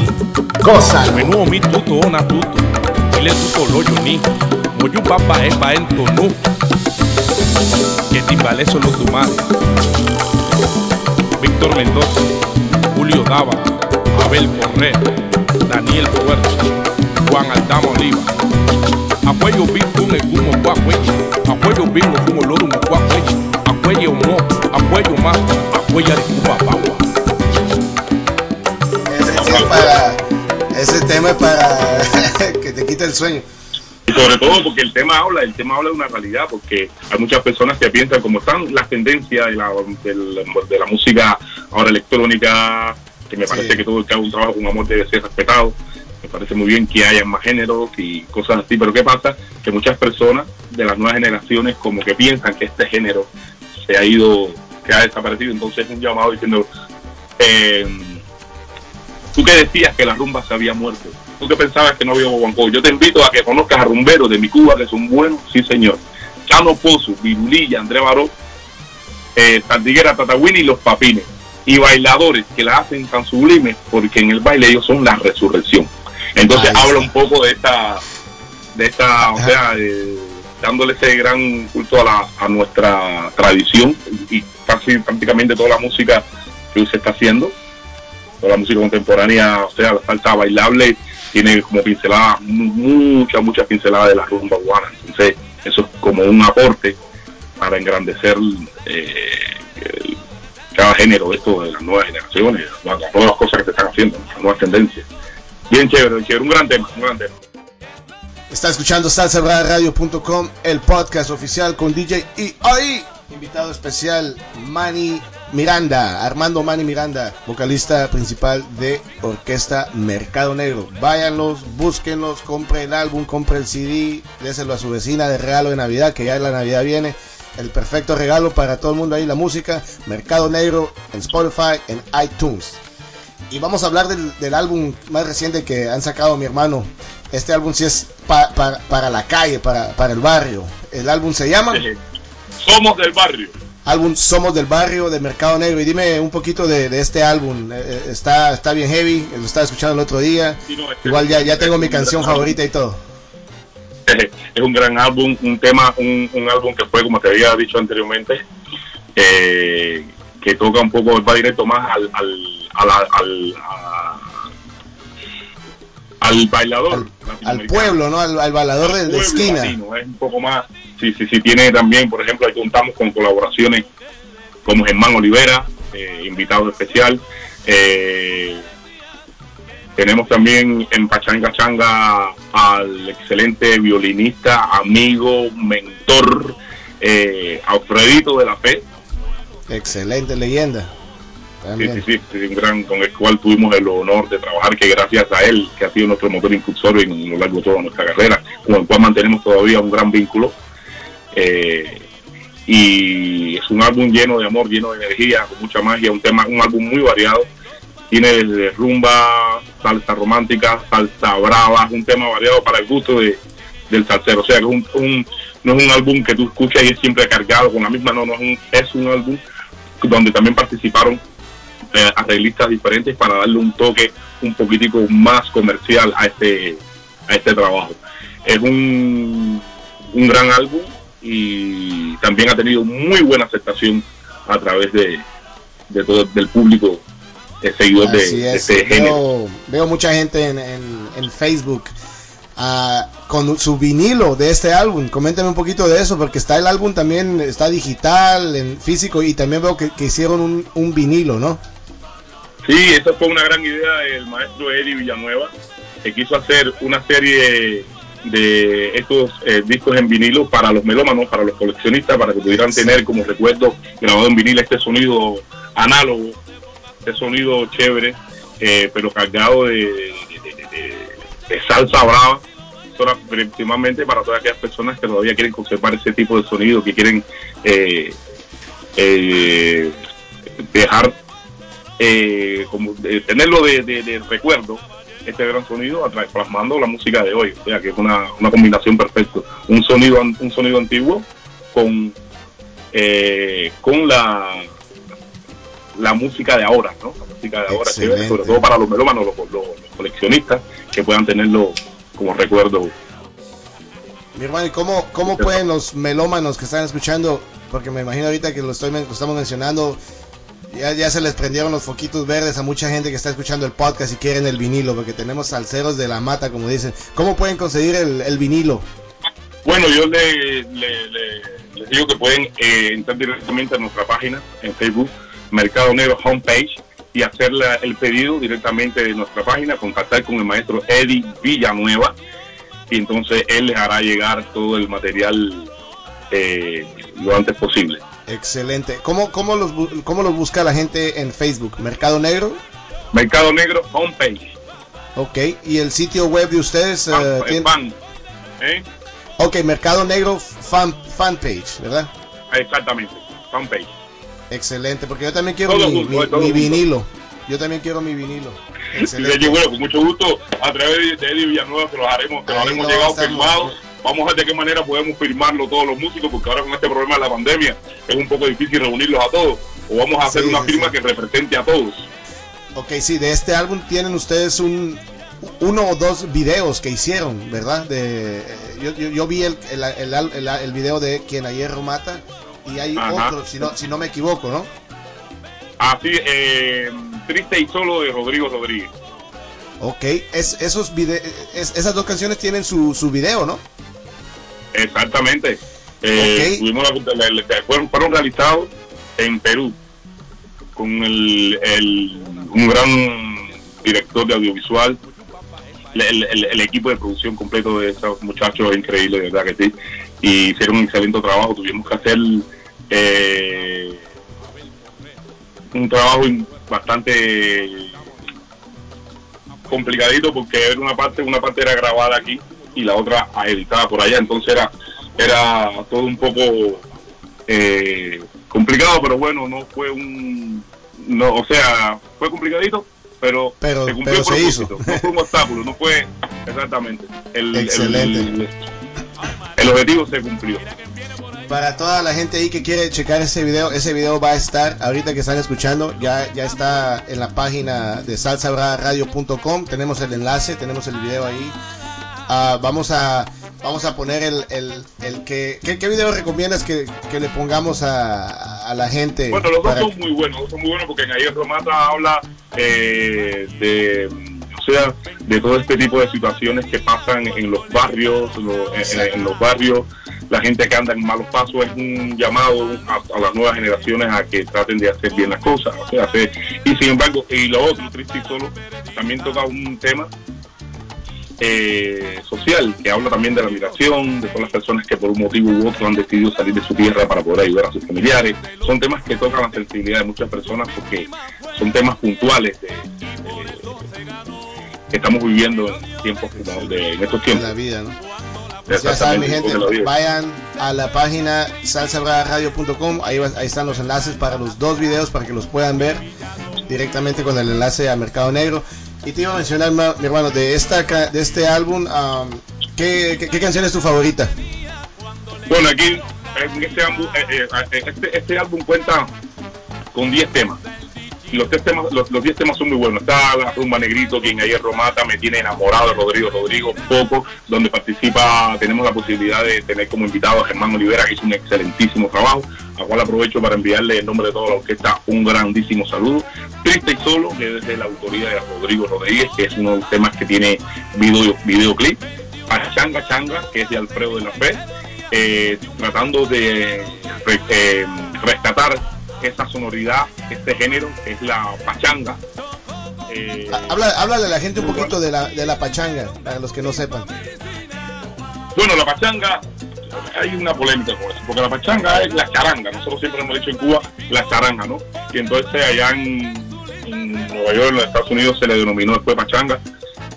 Gózalo. Menudo mi tuto ona tuto. Ile tuto lo yo ni. Moyu papa es pa ento no. Que timbale solo tu madre. Víctor Mendoza. Julio Dava. Abel Correa. Daniel Roberto. Juan Aldama Oliva. Apoyo bifu un egumo kwa kwenye. Apoyo bingo fumo loru mo Apoyo mo. Ma. Arikupa bawa. Ese, es para, ese tema es para que te quite el sueño. Y sobre todo porque el tema habla, el tema habla de una realidad, porque hay muchas personas que piensan como están las tendencias de la, de música ahora electrónica, que me Sí. parece que todo el que haga un trabajo con amor debe ser respetado. Me parece muy bien que haya más géneros y cosas así, pero ¿qué pasa? Que muchas personas de las nuevas generaciones como que piensan que este género se ha ido, que ha desaparecido, entonces es un llamado diciendo, eh, tú que decías que la rumba se había muerto, tú que pensabas que no había guaguancó, yo te invito a que conozcas a rumberos de mi Cuba que son buenos, sí señor. Chano Pozo, Virulilla, André Baró, eh, Tardiguera, Tatahuini y Los Papines. Y bailadores que la hacen tan sublimes porque en el baile ellos son la resurrección. Entonces habla un poco de esta, de esta, o sea, eh, dándole ese gran culto a, la, a nuestra tradición y casi prácticamente toda la música que hoy se está haciendo toda la música contemporánea, o sea, la salsa bailable tiene como pinceladas, mu- muchas, muchas pinceladas de la rumba cubana. Entonces, eso es como un aporte para engrandecer eh, cada género de esto de las nuevas generaciones, las, las nuevas cosas que se están haciendo, las nuevas tendencias. Bien chévere, bien chévere, un gran tema, un gran tema. Está escuchando salsabravadradio.com, el podcast oficial con DJ y ahí invitado especial Manny Miranda, Armando Manny Miranda, vocalista principal de Orquesta Mercado Negro. Váyanlos, búsquenlos, compre el álbum, compre el CD, déselo a su vecina de regalo de Navidad, que ya la Navidad viene. El perfecto regalo para todo el mundo ahí, la música, Mercado Negro en Spotify, en iTunes. Y vamos a hablar del, del álbum más reciente que han sacado mi hermano. Este álbum sí es pa- pa- para la calle, para, para el barrio. El álbum se llama Eh, Somos del barrio. álbum Somos del Barrio de Mercado Negro. Y dime un poquito de, de este álbum. Eh, eh, está, está bien heavy, lo estaba escuchando el otro día. Sí, no, Igual ya, ya tengo mi canción favorita y todo. es un gran álbum, un tema, un, un álbum que fue, como te había dicho anteriormente, eh, que toca un poco, va directo más al, al, a- al bailador. Al pueblo, ¿no? Al, al bailador de, de pueblo esquina. latino, es un poco más, sí, sí, sí, tiene también, por ejemplo, ahí contamos con colaboraciones como Germán Olivera, eh, invitado especial. eh, tenemos también en Pachanga Changa al excelente violinista, amigo, mentor, eh, Alfredito de la Fe, Excelente leyenda. También. sí, sí, sí, un gran con el cual tuvimos el honor de trabajar, que gracias a él, que ha sido nuestro motor impulsor en, lo largo de toda nuestra carrera, con el cual mantenemos todavía un gran vínculo. Eh, y es un álbum lleno de amor, lleno de energía, con mucha magia, un tema, un álbum muy variado. Tiene desde rumba, salsa romántica, salsa brava, un tema variado para el gusto de, del salsero. O sea, que es un, un- no es un álbum que tú escuchas y es siempre cargado con la misma, no, no es un, es un álbum donde también participaron arreglistas diferentes para darle un toque un poquitico más comercial a este a este trabajo. Es un, un gran álbum y también ha tenido muy buena aceptación a través de, de todo del público eh, seguidor de, Así de es. este género. Veo, veo mucha gente en, en- en Facebook ah, con su vinilo de este álbum. Coméntame un poquito de eso, porque está el álbum también, está digital, en físico, y también veo que, que hicieron un, un vinilo, ¿no? Sí, esa fue una gran idea del maestro Eddie Villanueva, que quiso hacer una serie de estos eh, discos en vinilo para los melómanos, para los coleccionistas, para que pudieran tener como recuerdo grabado en vinilo este sonido análogo, este sonido chévere, eh, pero cargado de, de- de- de- de salsa brava. Principalmente para todas aquellas personas que todavía quieren conservar ese tipo de sonido, que quieren eh, eh, dejar eh, como de tenerlo de, de- de recuerdo este gran sonido plasmando la música de hoy o sea que es una, una combinación perfecta un sonido un sonido antiguo con eh, con la la música de ahora, ¿no? La música de ahora, chévere, sobre todo para los melómanos, los, los- los coleccionistas, que puedan tenerlo como recuerdo. Mi hermano, ¿y cómo, cómo pueden los melómanos que están escuchando? Porque me imagino ahorita que lo, estoy, lo estamos mencionando, ya, ya se les prendieron los foquitos verdes a mucha gente que está escuchando el podcast y quieren el vinilo, porque tenemos salseros de la mata, como dicen. ¿Cómo pueden conseguir el, el vinilo? Bueno, yo le, le- le- les digo que pueden eh, entrar directamente a nuestra página en Facebook, Mercado Negro Homepage, y hacer la- el pedido directamente de nuestra página, contactar con el maestro Eddie Villanueva, y entonces él les hará llegar todo el material eh, lo antes posible. Excelente. ¿Cómo, cómo, los, ¿Cómo los busca la gente en Facebook? ¿Mercado Negro? Mercado Negro Homepage, Ok. ¿Y el sitio web de ustedes? fan, eh, eh, tiene- fan, ¿eh? Ok, Mercado Negro fan, fanpage, ¿verdad? exactamente, fanpage. Excelente, porque yo también quiero Todo mi, junto, mi- mi vinilo. Yo también quiero mi vinilo. Excelente. hecho, bueno, con mucho gusto, a través de Eddie Villanueva se los haremos, se los haremos llegado firmados. Vamos a ver de qué manera podemos firmarlo todos los músicos, porque ahora con este problema de la pandemia es un poco difícil reunirlos a todos. O vamos a hacer Sí, una sí, firma sí. que represente a todos. Ok, sí, de este álbum tienen ustedes un uno o dos videos que hicieron, ¿verdad? De, yo, yo, yo vi el, el, el, el- el video de Quien a Hierro Mata y hay Ajá. otro, si no, si no me equivoco, ¿no? Así, eh, Triste y Solo de Rodrigo Rodríguez. Ok, es, esos vide es- esas dos canciones tienen su, su video, ¿no? Exactamente. Eh, tuvimos la- fueron, fueron realizados en Perú con el, el- un gran director de audiovisual. El, el- el equipo de producción completo de esos muchachos es increíble, de verdad que sí. Y hicieron un excelente trabajo. Tuvimos que hacer eh, un trabajo bastante complicadito porque era una parte, una parte era grabada aquí y la otra editada por allá, entonces era, era todo un poco eh, complicado, pero bueno, no fue un, no, o sea, fue complicadito, pero, Pero- se cumplió pero el se hizo. propósito, no fue un obstáculo, no fue exactamente, el, el- Excelente. el, el objetivo se cumplió. Para toda la gente ahí que quiere checar ese video, ese video va a estar ahorita que están escuchando, ya, ya está en la página de salsabraradio.com, tenemos el enlace, tenemos el video ahí. Ah, vamos a vamos a poner el, el, el que ¿qué, qué video recomiendas que, que le pongamos a, a la gente? Bueno, los dos para son muy buenos, son muy buenos porque en Ayer Romata habla eh, de, o sea, de todo este tipo de situaciones que pasan en los barrios, lo- en, en- en los barrios, la gente que anda en malos pasos es un llamado a, a las nuevas generaciones a que traten de hacer bien las cosas, o sea, hacer- y sin embargo, y lo otro, triste y solo, también toca un tema eh, social que habla también de la migración, de todas las personas que por un motivo u otro han decidido salir de su tierra para poder ayudar a sus familiares. Son temas que tocan la sensibilidad de muchas personas porque son temas puntuales de, de- que estamos viviendo en tiempos como de, en estos tiempos. la vida, ¿no? Ya saben, mi gente, vayan a la página salsabraradio.com, ahí, va- ahí están los enlaces para los dos videos para que los puedan ver directamente con el enlace a Mercado Negro. Y te iba a mencionar, mi hermano, de esta de este álbum, am, ¿qué, canción es tu favorita? Bueno, aquí este álbum, eh, eh, este, este álbum cuenta con 10 temas. Los 10 temas, los, 10 temas son muy buenos. Está la rumba negrito, quien ayer Romata me tiene enamorado Rodrigo Rodrigo, poco, donde participa, tenemos la posibilidad de tener como invitado a Germán Olivera, que hizo un excelentísimo trabajo, a cual aprovecho para enviarle en nombre de toda la orquesta un grandísimo saludo. Triste y solo, que es de la autoría de Rodrigo Rodríguez, que es uno de los temas que tiene video, videoclip. Pachanga Changa, que es de Alfredo de la Fe, eh, tratando de eh, rescatar esa sonoridad, este género, que es la pachanga. Eh, Habla, háblale a la gente un poquito de la, de la pachanga, para los que no sepan. Bueno, la pachanga, hay una polémica con eso, porque la pachanga es la charanga. Nosotros siempre hemos dicho en Cuba la charanga, ¿no? Y entonces allá en, en Nueva York, en los Estados Unidos, se le denominó después pachanga,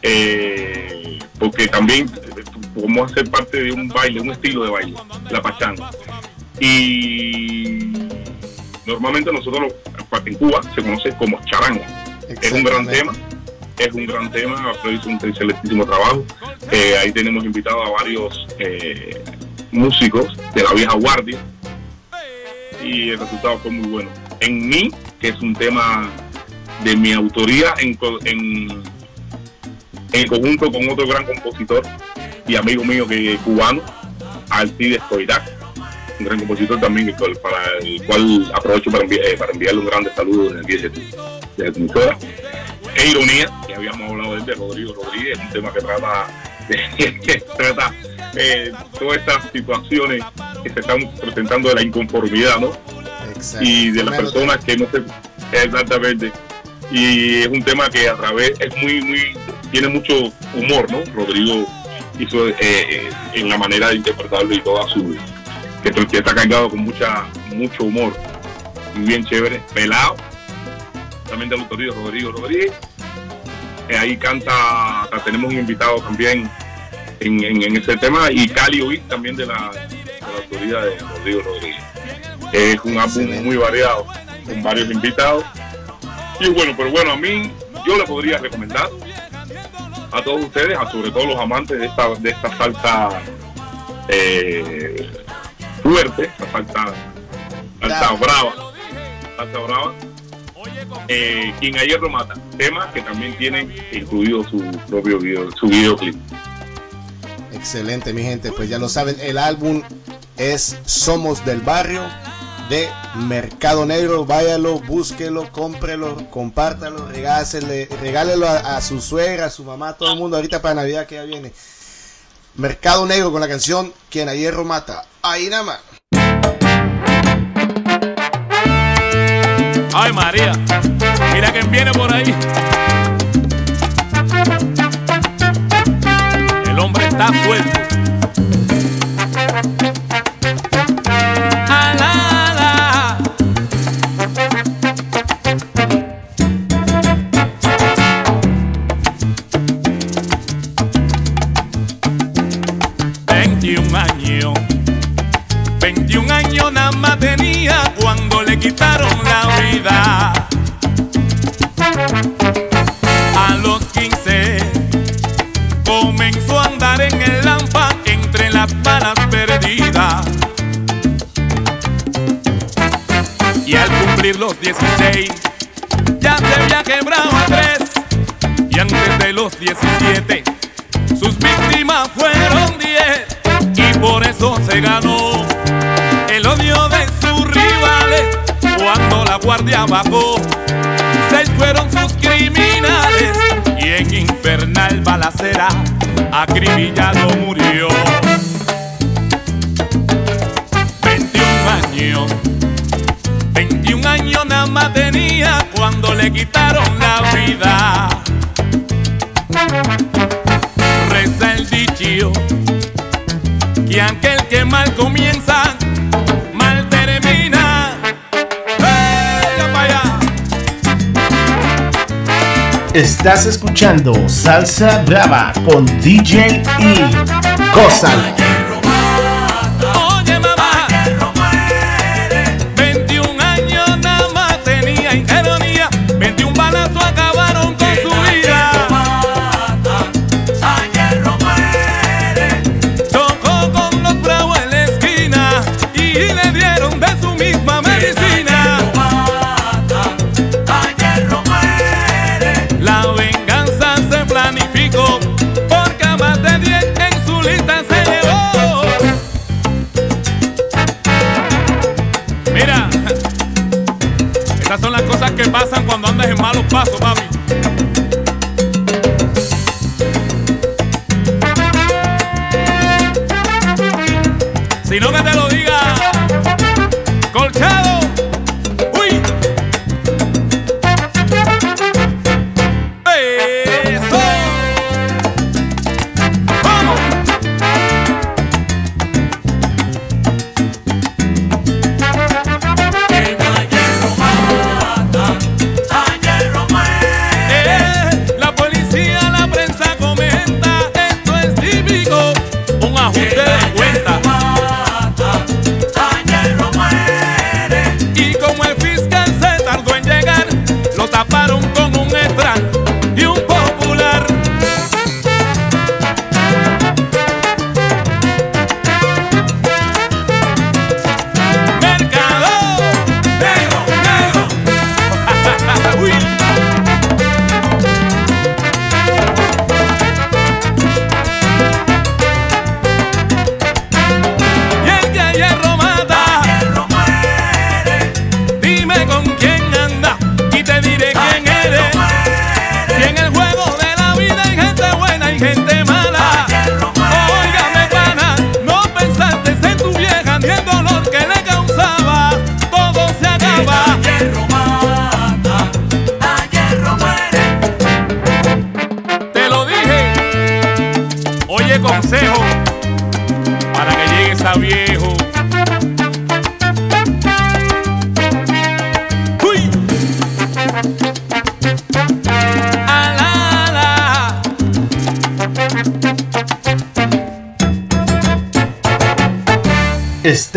eh, porque también eh, podemos hacer parte de un baile, un estilo de baile, la pachanga. Y normalmente nosotros en Cuba se conoce como charanga. Es un gran tema, es un gran tema, Alfredo hizo un excelentísimo trabajo. Eh, ahí tenemos invitados a varios eh, músicos de la vieja guardia y el resultado fue muy bueno. en mí, que es un tema de mi autoría en, en, en conjunto con otro gran compositor y amigo mío que cubano, Alcides Coirac, un gran compositor también para el cual aprovecho para, eh, para enviarle un grande saludo en el día de, tu emisora. E Ironía, que habíamos hablado de, Rodrigo Rodríguez, un tema que trata, que trata eh, todas estas situaciones que se están presentando de la inconformidad, ¿no? Y de las personas que no se... Exactamente. Y es un tema que a través, es muy, muy, tiene mucho humor, ¿no? Rodrigo hizo eh, en la manera de interpretarlo y toda su que, está cargado con mucha mucho humor y bien chévere, pelado, también de autoría Rodrigo Rodríguez. Eh, ahí canta, tenemos un invitado también en, ese tema y Cali Uy también de la, autoría de Rodrigo Rodríguez. Es un álbum muy variado, con varios invitados. Y bueno, pero bueno, a mí yo le podría recomendar a todos ustedes, a sobre todo los amantes de esta, de esta salsa eh, fuerte, la salsa, salsa brava, salsa brava. Eh, quien ayer lo mata, tema que también tiene incluido su propio video, su videoclip. Excelente, mi gente, pues ya lo saben, el álbum es Somos del Barrio de Mercado Negro. Váyalo, búsquelo, cómprelo, compártalo, regálelo, regálelo a, a, su suegra, a su mamá, a todo el mundo ahorita para Navidad que ya viene. Mercado Negro con la canción Quien a hierro mata. Ahí nada más. Ay María, mira quién viene por ahí. El hombre está suelto. Balacera acribillado Estás escuchando Salsa Brava con DJ E. Cosa.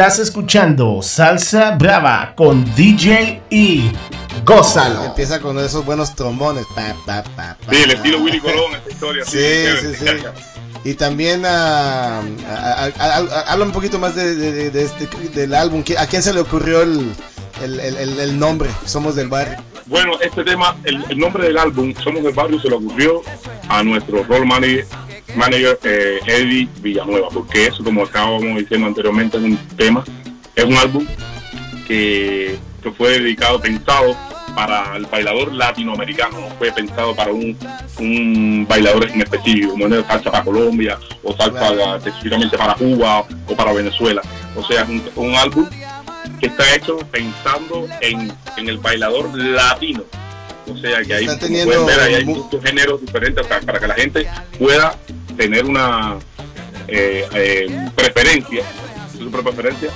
Estás escuchando Salsa Brava con DJ E. Gózalo. Empieza con esos buenos trombones. Pa, pa, pa, pa, Sí, el pa. estilo Willy Colón, esta historia. Sí, sí, sí. Y también ah, a- a- a- a- habla un poquito más de, de- de- de este, del álbum. ¿Qui- ¿A quién se le ocurrió el, el- el- el- el nombre? Somos del barrio. Bueno, este tema, el, el nombre del álbum, Somos del Barrio, se le ocurrió a nuestro role manager, manager eh, Eddie Villanueva, porque eso, como estábamos diciendo anteriormente, es un tema, es un álbum que, que fue dedicado, pensado para el bailador latinoamericano, no fue pensado para un, un bailador en específico, como es salsa para Colombia o salsa Claro. específicamente para Cuba o para Venezuela. O sea, un, un álbum que está hecho pensando en, en el bailador latino. O sea que ahí, teniendo pueden ver, ahí hay mu- muchos géneros diferentes para, para que la gente pueda tener una eh, eh, preferencia, su propia preferencia.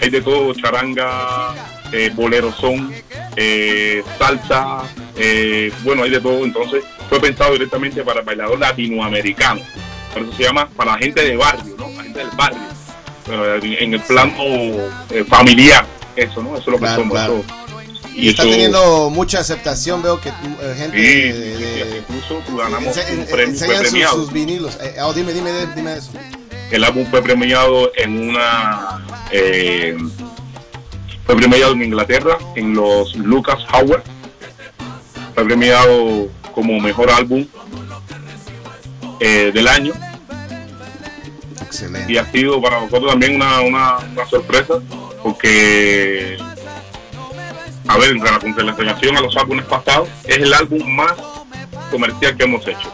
Hay de todo, charanga, eh, bolero son, eh, salsa, eh, bueno, hay de todo. Entonces fue pensado directamente para el bailador latinoamericano. Por eso se llama para la gente de barrio, ¿no? La gente del barrio. En el plano familiar, eso, ¿no? Eso es lo que Claro, somos. claro. eso. Y está teniendo mucha aceptación. Veo que eh, gente Sí, de- de- incluso ganamos ense- un premio, fue enseñan sus, premiado. sus vinilos. Eh, oh, dime, dime, dime eso. El álbum fue premiado en una eh, fue premiado en Inglaterra en los Lucas Howard. Fue premiado como mejor álbum eh, del año Excelente. y ha sido para nosotros también una, una, una sorpresa porque a ver, en relación con relación a los álbumes pasados, es el álbum más comercial que hemos hecho.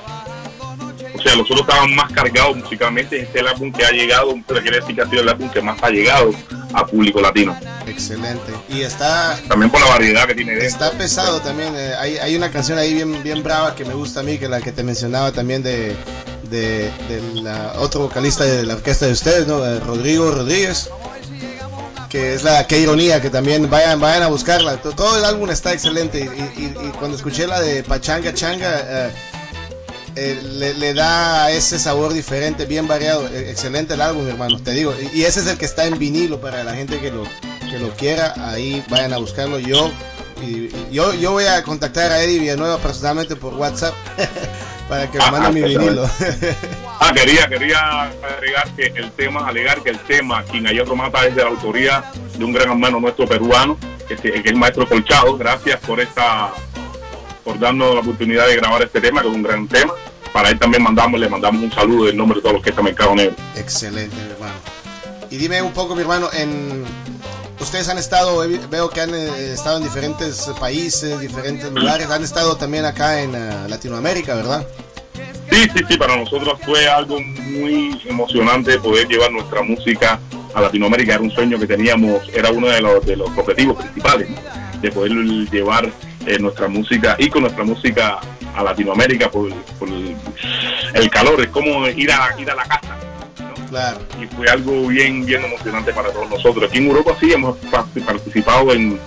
O sea, los otros estaban más cargados musicalmente, este es el álbum que ha llegado, pero quiere decir que ha sido el álbum que más ha llegado a público latino. Excelente. Y está También por la variedad que tiene dentro. Está pesado también. eh, hay, hay una canción ahí bien, bien brava que me gusta a mí, que la que te mencionaba también de, de, de la otro vocalista de la orquesta de ustedes, ¿no? Eh, Rodrigo Rodríguez. Que es la que ironía, que también vayan, vayan a buscarla. To- Todo el álbum está excelente. Y, cuando escuché la de Pachanga Changa, eh, eh, le, le da ese sabor diferente, bien variado. Eh, Excelente el álbum, hermano, te digo. Y, ese es el que está en vinilo para la gente que lo, que lo quiera. Ahí vayan a buscarlo. Yo, y yo, yo voy a contactar a Eddie Villanueva personalmente por WhatsApp para que me mande mi vinilo. Ah, quería, quería agregar que el tema, alegar que el tema Quien Hierro Mata es de la autoría de un gran hermano nuestro peruano, que es, el maestro Colchado. Gracias por esta, por darnos la oportunidad de grabar este tema, que es un gran tema. Para él también mandamos, le mandamos un saludo en nombre de todos los que están Mercado Negro. Excelente, mi hermano. Y dime un poco, mi hermano, en ustedes han estado, veo que han eh, estado en diferentes países, diferentes lugares, han estado también acá en eh, Latinoamérica, ¿verdad? Sí, sí, sí, para nosotros fue algo muy emocionante poder llevar nuestra música a Latinoamérica. Era un sueño que teníamos, era uno de los, de los objetivos principales, de poder llevar eh, nuestra música y con nuestra música a Latinoamérica por, el calor, es como ir a, ir a la casa. Claro. y fue algo bien bien emocionante para todos nosotros. Aquí en Europa sí hemos pa- participado en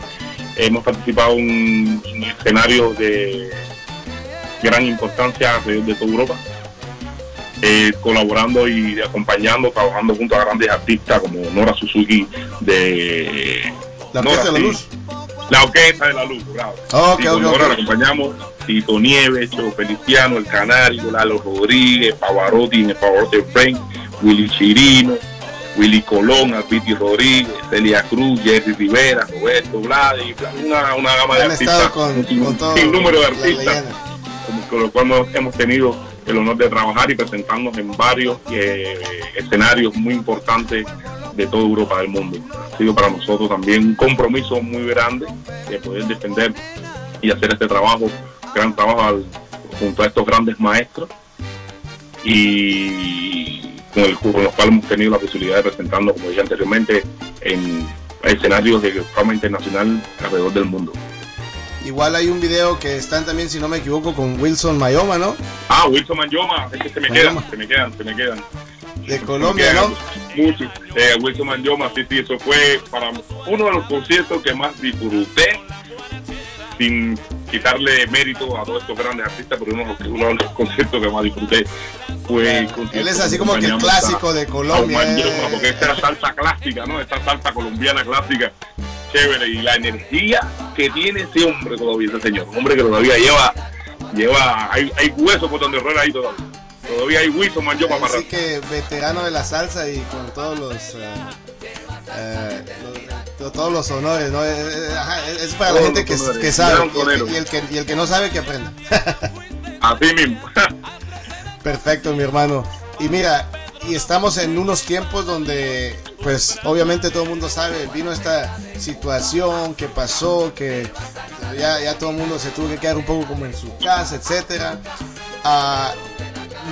hemos participado en, en escenarios de gran importancia de, de toda Europa, eh, colaborando y acompañando, trabajando junto a grandes artistas como Nora Suzuki de La Orquesta de la. Luz. La Orquesta de la Luz, bravo. Ok, Sí, ok, con Nora ok. la acompañamos, Tito Nieves, Cho Feliciano, El Canario, Lalo Rodríguez, Pavarotti en el Pavarotti Frank, Willy Chirino, Willy Colón, Albiti Rodríguez, Celia Cruz, Jerry Rivera, Roberto Vladi, una, una gama de artistas, con, un con todo. sin número de artistas con- con lo cual hemos- hemos tenido el honor de trabajar y presentarnos en varios eh, escenarios muy importantes de toda Europa del mundo. Ha sido para nosotros también un compromiso muy grande de poder defender y hacer este trabajo, gran trabajo al- junto a estos grandes maestros y con, el, con los cuales hemos tenido la posibilidad de presentarnos, como dije anteriormente, en escenarios de fama internacional alrededor del mundo. Igual hay un video que están también, si no me equivoco, con Wilson Mayoma, ¿no? Ah, Wilson Manyoma, es que se me quedan, se me quedan, se me quedan. De Colombia, ¿no? Mucho. Eh, Wilson Manyoma, sí, sí, eso fue para uno de los conciertos que más disfruté sin quitarle mérito a todos estos grandes artistas, pero uno, uno de los conciertos que más disfruté fue Él es así como que el clásico a- de Colombia. Eh. Porque esta era salsa clásica, ¿no? Esta salsa colombiana clásica, chévere, y la energía que tiene ese hombre todavía, ese señor, un hombre que todavía lleva, lleva, hay, hay hueso por donde rueda ahí todavía. Todavía hay hueso, man, yo para Así que veterano de la salsa y con todos los, eh, los- todos los honores, ¿no? Ajá, es para la gente que, sabe Gran y el, torero. que- y el que, y el que no sabe que aprenda. Así mismo. Perfecto, mi hermano. Y mira, y estamos en unos tiempos donde, pues, obviamente todo el mundo sabe, vino esta situación que pasó, que ya, ya todo el mundo se tuvo que quedar un poco como en su casa, etcétera. Ah,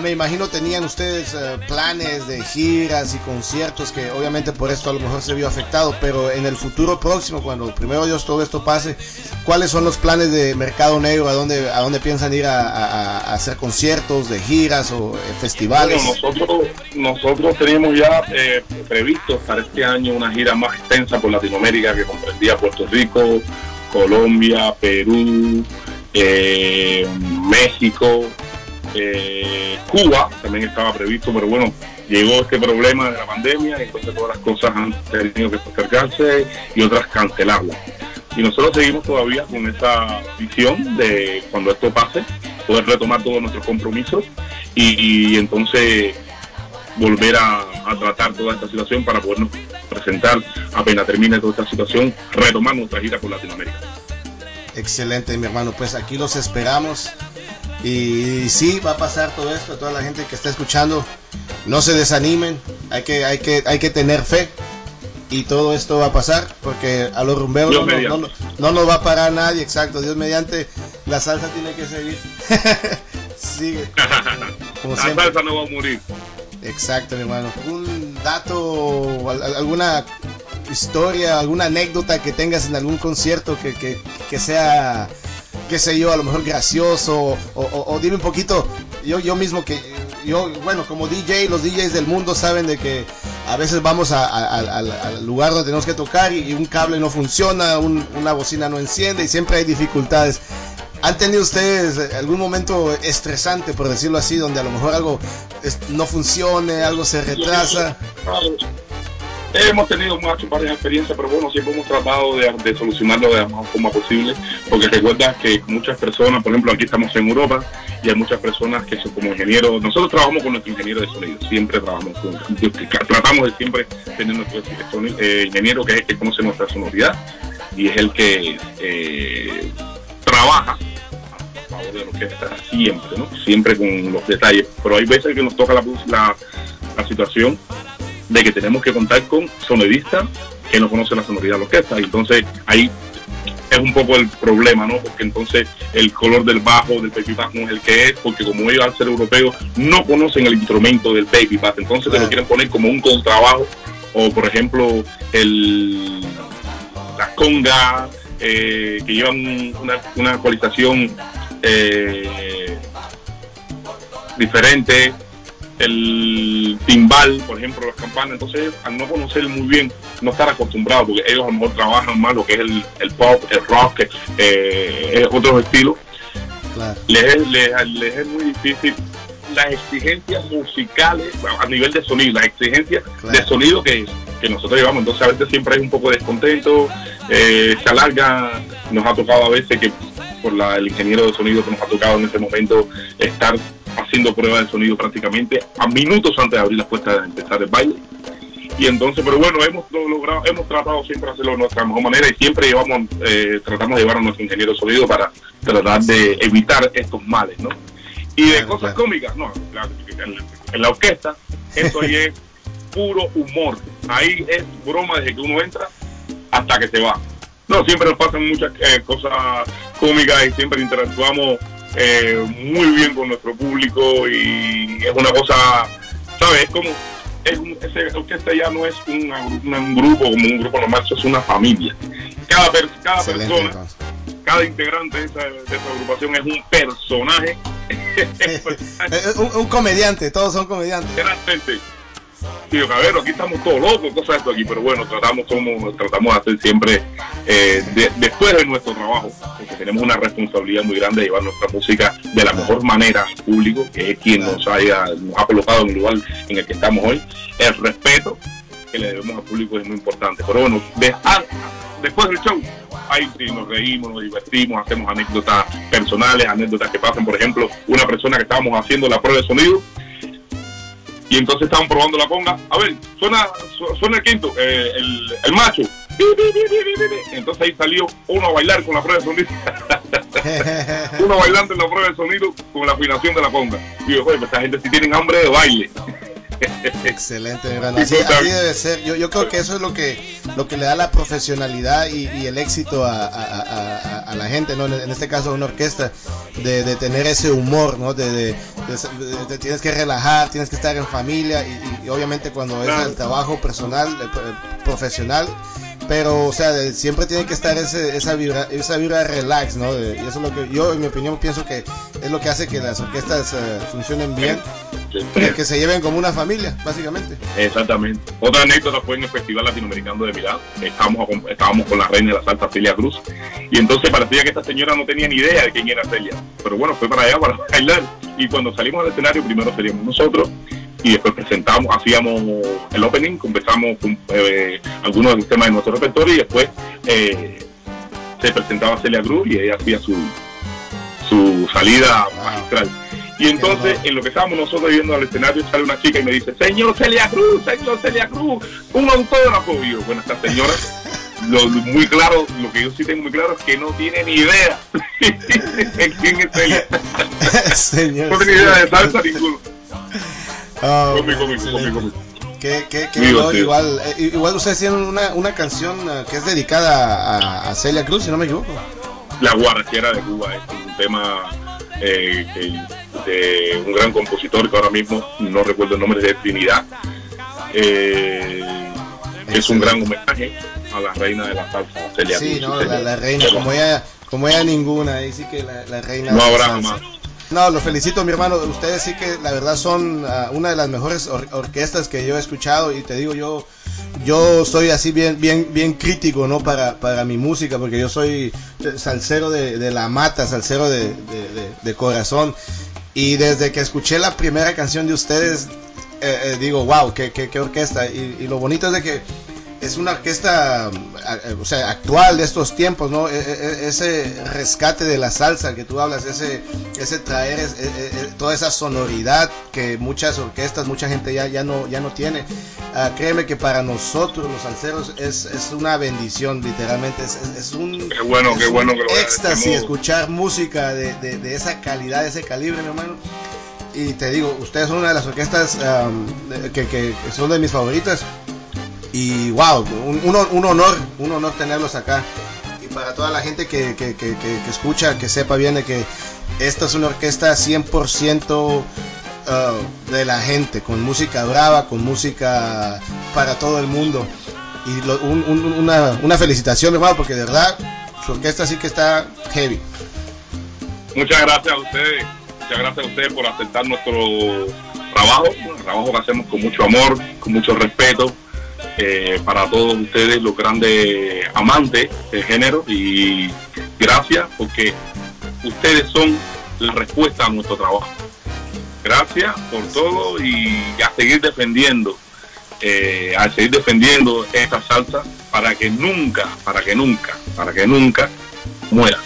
me imagino tenían ustedes eh, planes de giras y conciertos que obviamente por esto a lo mejor se vio afectado, pero en el futuro próximo, cuando primero Dios todo esto pase, ¿cuáles son los planes de Mercado Negro? ¿A dónde, a dónde piensan ir a, hacer conciertos, de giras o eh, festivales? Bueno, nosotros, nosotros teníamos ya eh, previsto para este año una gira más extensa por Latinoamérica que comprendía Puerto Rico, Colombia, Perú, eh, México, eh, Cuba también estaba previsto, pero bueno, llegó este problema de la pandemia y entonces todas las cosas han tenido que postergarse y otras cancelarlas. Y nosotros seguimos todavía con esa visión de cuando esto pase, poder retomar todos nuestros compromisos y, entonces volver a, a tratar toda esta situación para podernos presentar apenas termine toda esta situación, retomar nuestra gira por Latinoamérica. Excelente, mi hermano. Pues aquí los esperamos. Y sí, va a pasar todo esto. Toda la gente que está escuchando, no se desanimen. Hay que, hay que, hay que tener fe. Y todo esto va a pasar porque a los rumberos no, no, no- no nos va a parar nadie. Exacto, Dios mediante. La salsa tiene que seguir. Sigue. Como La siempre. salsa no va a morir. Exacto, mi hermano. ¿Un dato, al- al- alguna historia, alguna anécdota que tengas en algún concierto que, que, que sea, qué sé yo, a lo mejor gracioso? O, dime un poquito, yo, yo mismo que, yo, bueno, como DJ, los DJs del mundo saben de que a veces vamos a- al- lugar donde tenemos que tocar y, un cable no funciona, un- una bocina no enciende y siempre hay dificultades. ¿Han tenido ustedes algún momento estresante, por decirlo así, donde a lo mejor algo no funcione, algo se retrasa? Hemos tenido muchas varias experiencias, pero bueno, siempre hemos tratado de, solucionarlo de la mejor forma posible, porque recuerda que muchas personas, por ejemplo, aquí estamos en Europa y hay muchas personas que son como ingenieros, nosotros trabajamos con nuestro ingeniero de sonido, siempre trabajamos con, tratamos de siempre tener nuestro eh, ingeniero que es el que conoce nuestra sonoridad y es el que eh, trabaja a favor de lo que está siempre, ¿no? Siempre con los detalles, pero hay veces que nos toca la situación de que tenemos que contar con sonidistas que no conocen la sonoridad de la orquesta. Entonces ahí es un poco el problema, ¿no? Porque entonces el color del bajo, del baby bass no es el que es, porque como ellos al ser europeos no conocen el instrumento del baby bass, entonces te Claro. lo quieren poner como un contrabajo o por ejemplo el las congas eh, que llevan un- una, una actualización eh, diferente el timbal, por ejemplo, las campanas. Entonces, al no conocer muy bien, no estar acostumbrados, porque ellos a lo mejor trabajan más lo que es el, el pop, el rock, eh, otros estilos, Claro. les es, les- les es muy difícil las exigencias musicales a nivel de sonido, las exigencias Claro. de sonido que, que nosotros llevamos. Entonces a veces siempre hay un poco de descontento, eh, se alarga, nos ha tocado a veces que por la, el ingeniero de sonido que nos ha tocado en ese momento estar haciendo pruebas de sonido prácticamente a minutos antes de abrir las puertas de empezar el baile. Y entonces, pero bueno, hemos lo- logrado, hemos tratado siempre de hacerlo de nuestra mejor manera y siempre llevamos, eh, tratamos de llevar a nuestro ingeniero de sonido para tratar de evitar estos males, ¿no? Y de Claro, cosas claro. cómicas, no, en la orquesta, eso ahí es puro humor. Ahí es broma desde que uno entra hasta que se va. No, siempre nos pasan muchas eh, cosas cómicas y siempre interactuamos eh, muy bien con nuestro público y es una cosa, ¿sabes? Es como, es un, ese orquesta ya no es una- una- un grupo como un grupo normal, eso es una familia. Cada, per- cada Excelente. persona entonces. cada integrante de esa, de esa agrupación es un personaje. Eh, un, un comediante, todos son comediantes. Realmente. Tío Cabero, aquí estamos todos locos, cosas de esto aquí, pero bueno, tratamos, somos, tratamos de hacer siempre eh, de- después de nuestro trabajo, porque tenemos una responsabilidad muy grande de llevar nuestra música de la mejor manera al público, que es quien nos, haya, nos ha colocado en el lugar en el que estamos hoy. El respeto que le debemos al público es muy importante. Pero bueno, de- ah, después del show, ahí sí nos reímos, nos divertimos, hacemos anécdotas personales, anécdotas que pasan, por ejemplo, una persona que estábamos haciendo la prueba de sonido y entonces estaban probando la conga. A ver, suena, su- suena el quinto, eh, el, el macho. Entonces ahí salió uno a bailar con la prueba de sonido. uno bailando en la prueba de sonido con la afinación de la conga. Y yo, oye, pues esta gente sí tienen hambre de baile. Excelente, hermano. Así, así debe ser. Yo, yo creo que eso es lo que lo que le da la profesionalidad y, y el éxito a, a- a- a- a la gente, ¿no? En, este caso, una orquesta, de, de tener ese humor, ¿no? De, de- de- tienes que relajar, tienes que estar en familia y, y- obviamente cuando es el trabajo personal, eh, pro- profesional, pero o sea, de- siempre tiene que estar ese, esa vibra, esa vibra relax, ¿no? De- y eso es lo que yo, en mi opinión, pienso que es lo que hace que las orquestas eh, funcionen bien, que, que se lleven como una familia, básicamente. Exactamente. Otra anécdota fue en el Festival Latinoamericano de Milán. Estábamos, estábamos con la reina de la salsa, Celia Cruz. Y entonces parecía que esta señora no tenía ni idea de quién era Celia. Pero bueno, fue para allá para bailar. Y cuando salimos al escenario, primero seríamos nosotros. Y después presentamos, hacíamos el opening, conversamos con eh, algunos de los temas de nuestro repertorio. Y después eh, se presentaba Celia Cruz y ella hacía su, su salida magistral. Y entonces, en lo que estábamos nosotros viendo al escenario, sale una chica y me dice, señor Celia Cruz, señor Celia Cruz, un autógrafo. Y yo, bueno, esta señora, lo, lo muy claro, lo que yo sí tengo muy claro es que no tiene ni idea de quién es Celia. Señor. No tiene idea de salsa ninguno. Oh, Cómico, cómico, excelente. cómico, cómico. Qué, qué, qué Digo, igual, eh, igual ustedes tienen una, una canción eh, que es dedicada a, a Celia Cruz, si no me equivoco. La guarachera de Cuba es un tema eh, que- de un gran compositor que ahora mismo no recuerdo el nombre de Trinidad. Eh, es un gran homenaje a la reina de la salsa, Celia Sí, no, la, reina, como ella, como ella ninguna, ahí sí que la, la reina. No habrá jamás. No, lo felicito, mi hermano. Ustedes sí que la verdad son ah, una de las mejores or- orquestas que yo he escuchado y te digo yo, yo soy así bien, bien, bien crítico, ¿no? Para, para mi música, porque yo soy eh, salsero de, de la mata, salsero de- de corazón. Y desde que escuché la primera canción de ustedes, eh, eh, digo, wow, qué, qué, qué orquesta. Y, y lo bonito es de que es una orquesta o sea, actual de estos tiempos, ¿no? E- e- ese rescate de la salsa que tú hablas, ese, ese traer es- e- e- e- toda esa sonoridad que muchas orquestas, mucha gente ya, ya, no, ya no tiene. Ah, créeme que para nosotros los salseros es, es una bendición, literalmente. Es, un, Qué bueno, qué bueno que lo de éxtasis este escuchar música de, de- de esa calidad, de ese calibre, mi hermano. Y te digo, ustedes son una de las orquestas que- que son de mis favoritas. Y wow, un, un hon- un honor, un honor tenerlos acá. Y para toda la gente que, que- que- que- escucha, que sepa bien que esta es una orquesta 100% ah, de la gente, con música brava, con música para todo el mundo. Y una, una felicitación, hermano, porque de verdad su orquesta sí que está heavy. Muchas gracias a ustedes, muchas gracias a ustedes por aceptar nuestro trabajo, un trabajo que hacemos con mucho amor, con mucho respeto eh, para todos ustedes, los grandes amantes del género y gracias porque ustedes son la respuesta a nuestro trabajo. Gracias por todo y a seguir defendiendo, eh, a seguir defendiendo esta salsa para que nunca, para que nunca, para que nunca muera.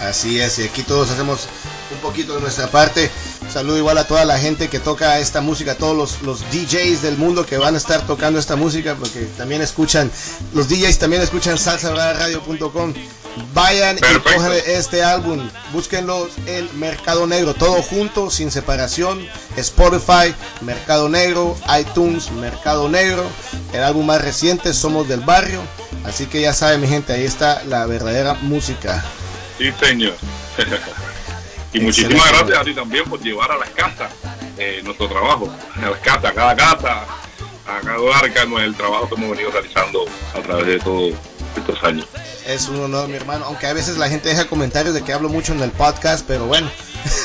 Así es, y aquí todos hacemos un poquito de nuestra parte. Saludo igual a toda la gente que toca esta música, a todos los, los DJs del mundo que van a estar tocando esta música, porque también escuchan, los DJs también escuchan salsaradio.com. Vayan Perfecto. y cojan este álbum, búsquenlo en Mercado Negro, todo junto, sin separación. Spotify, Mercado Negro, iTunes, Mercado Negro. El álbum más reciente, Somos del Barrio. Así que ya saben, mi gente, ahí está la verdadera música. Sí, señor. y muchísimas Excelente. gracias a ti también por llevar a las casas eh, nuestro trabajo. A las casas, a cada casa, a cada hogar, que no es el trabajo que hemos venido realizando a través de todos estos años. Es un honor, mi hermano. Aunque a veces la gente deja comentarios de que hablo mucho en el podcast, pero bueno,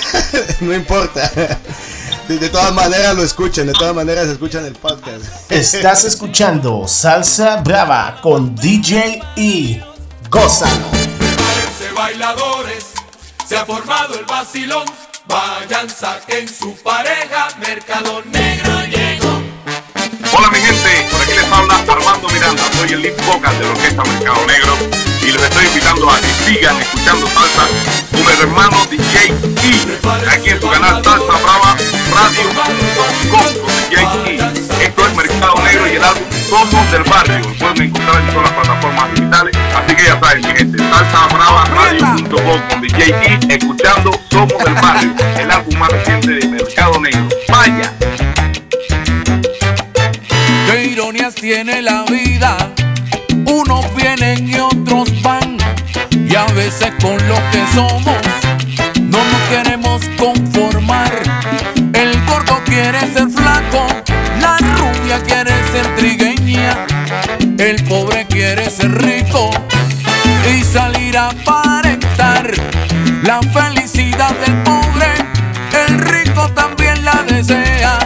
no importa. De, de todas maneras lo escuchan, de todas maneras escuchan el podcast. Estás escuchando Salsa Brava con DJ E. Gózalo. Prepárense bailadores, se ha formado el vacilón. Vayan, saquen su pareja, Mercado Negro llegó. Hola mi gente, por aquí les habla Armando Miranda, soy el lead vocal de la Orquesta Mercado Negro y los estoy invitando a que sigan escuchando salsa con hermano DJ E, aquí en su canal Salsa Brava Radio con DJ E. Esto es Mercado Negro y el álbum Somos del Barrio, lo pueden encontrar en todas las plataformas digitales, así que ya saben mi gente, Salsa Brava Radio.com con DJ E, escuchando Somos del Barrio, el álbum más reciente de Mercado Negro. Vaya. Qué ironías tiene la vida. Con lo que somos no nos queremos conformar. El gordo quiere ser flaco, la rubia quiere ser trigueña. El pobre quiere ser rico y salir a aparentar la felicidad del pobre. El rico también la desea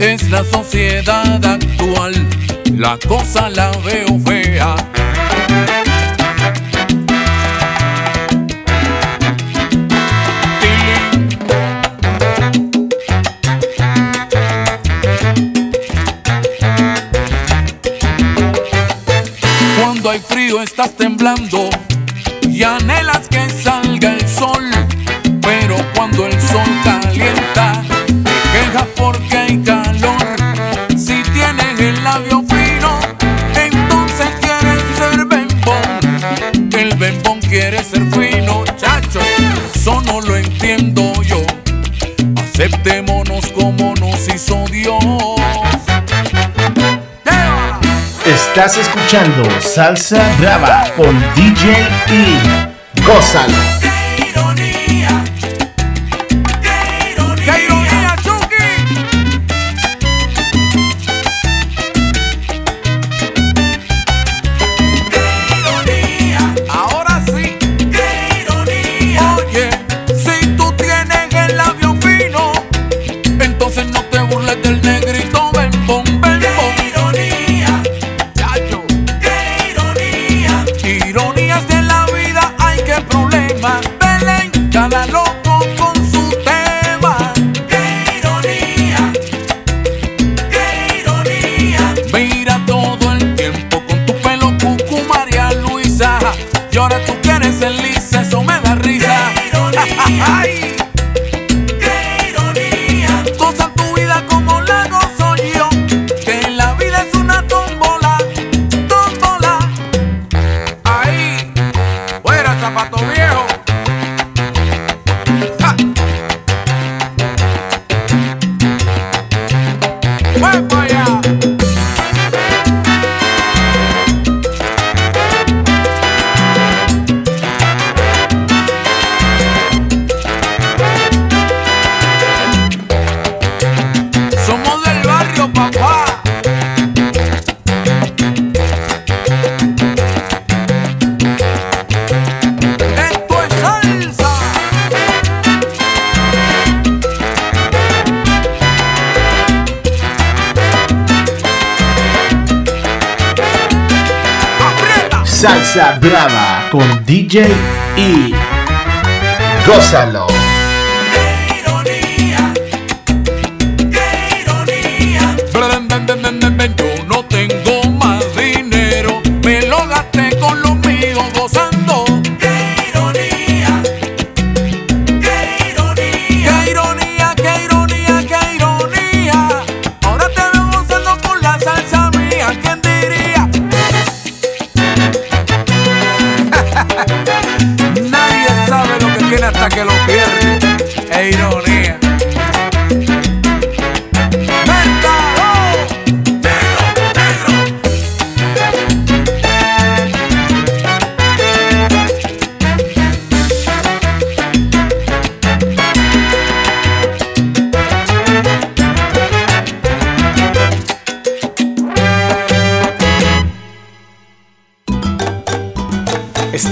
es la sociedad actual. La cosa la veo fea. Frío estás temblando Estás escuchando Salsa Brava con DJ E. Gózalo. DJ E. Gózalo.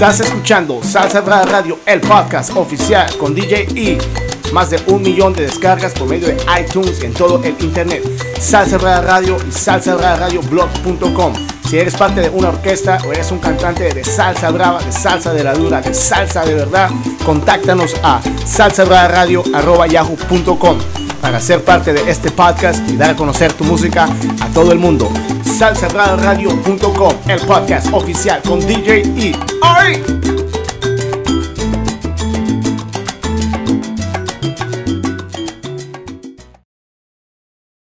Estás escuchando Salsa Radio, el podcast oficial con DJ E. más de un millón de descargas por medio de iTunes en todo el internet. Salsa Radio y salsabravaradioblog.com. Si eres parte de una orquesta o eres un cantante de salsa brava, de salsa de la dura, de salsa de verdad, contáctanos a salsabravadradio.yahoo.com para ser parte de este podcast y dar a conocer tu música a todo el mundo. salsabravadradio.com, el podcast oficial con DJ E. Hey!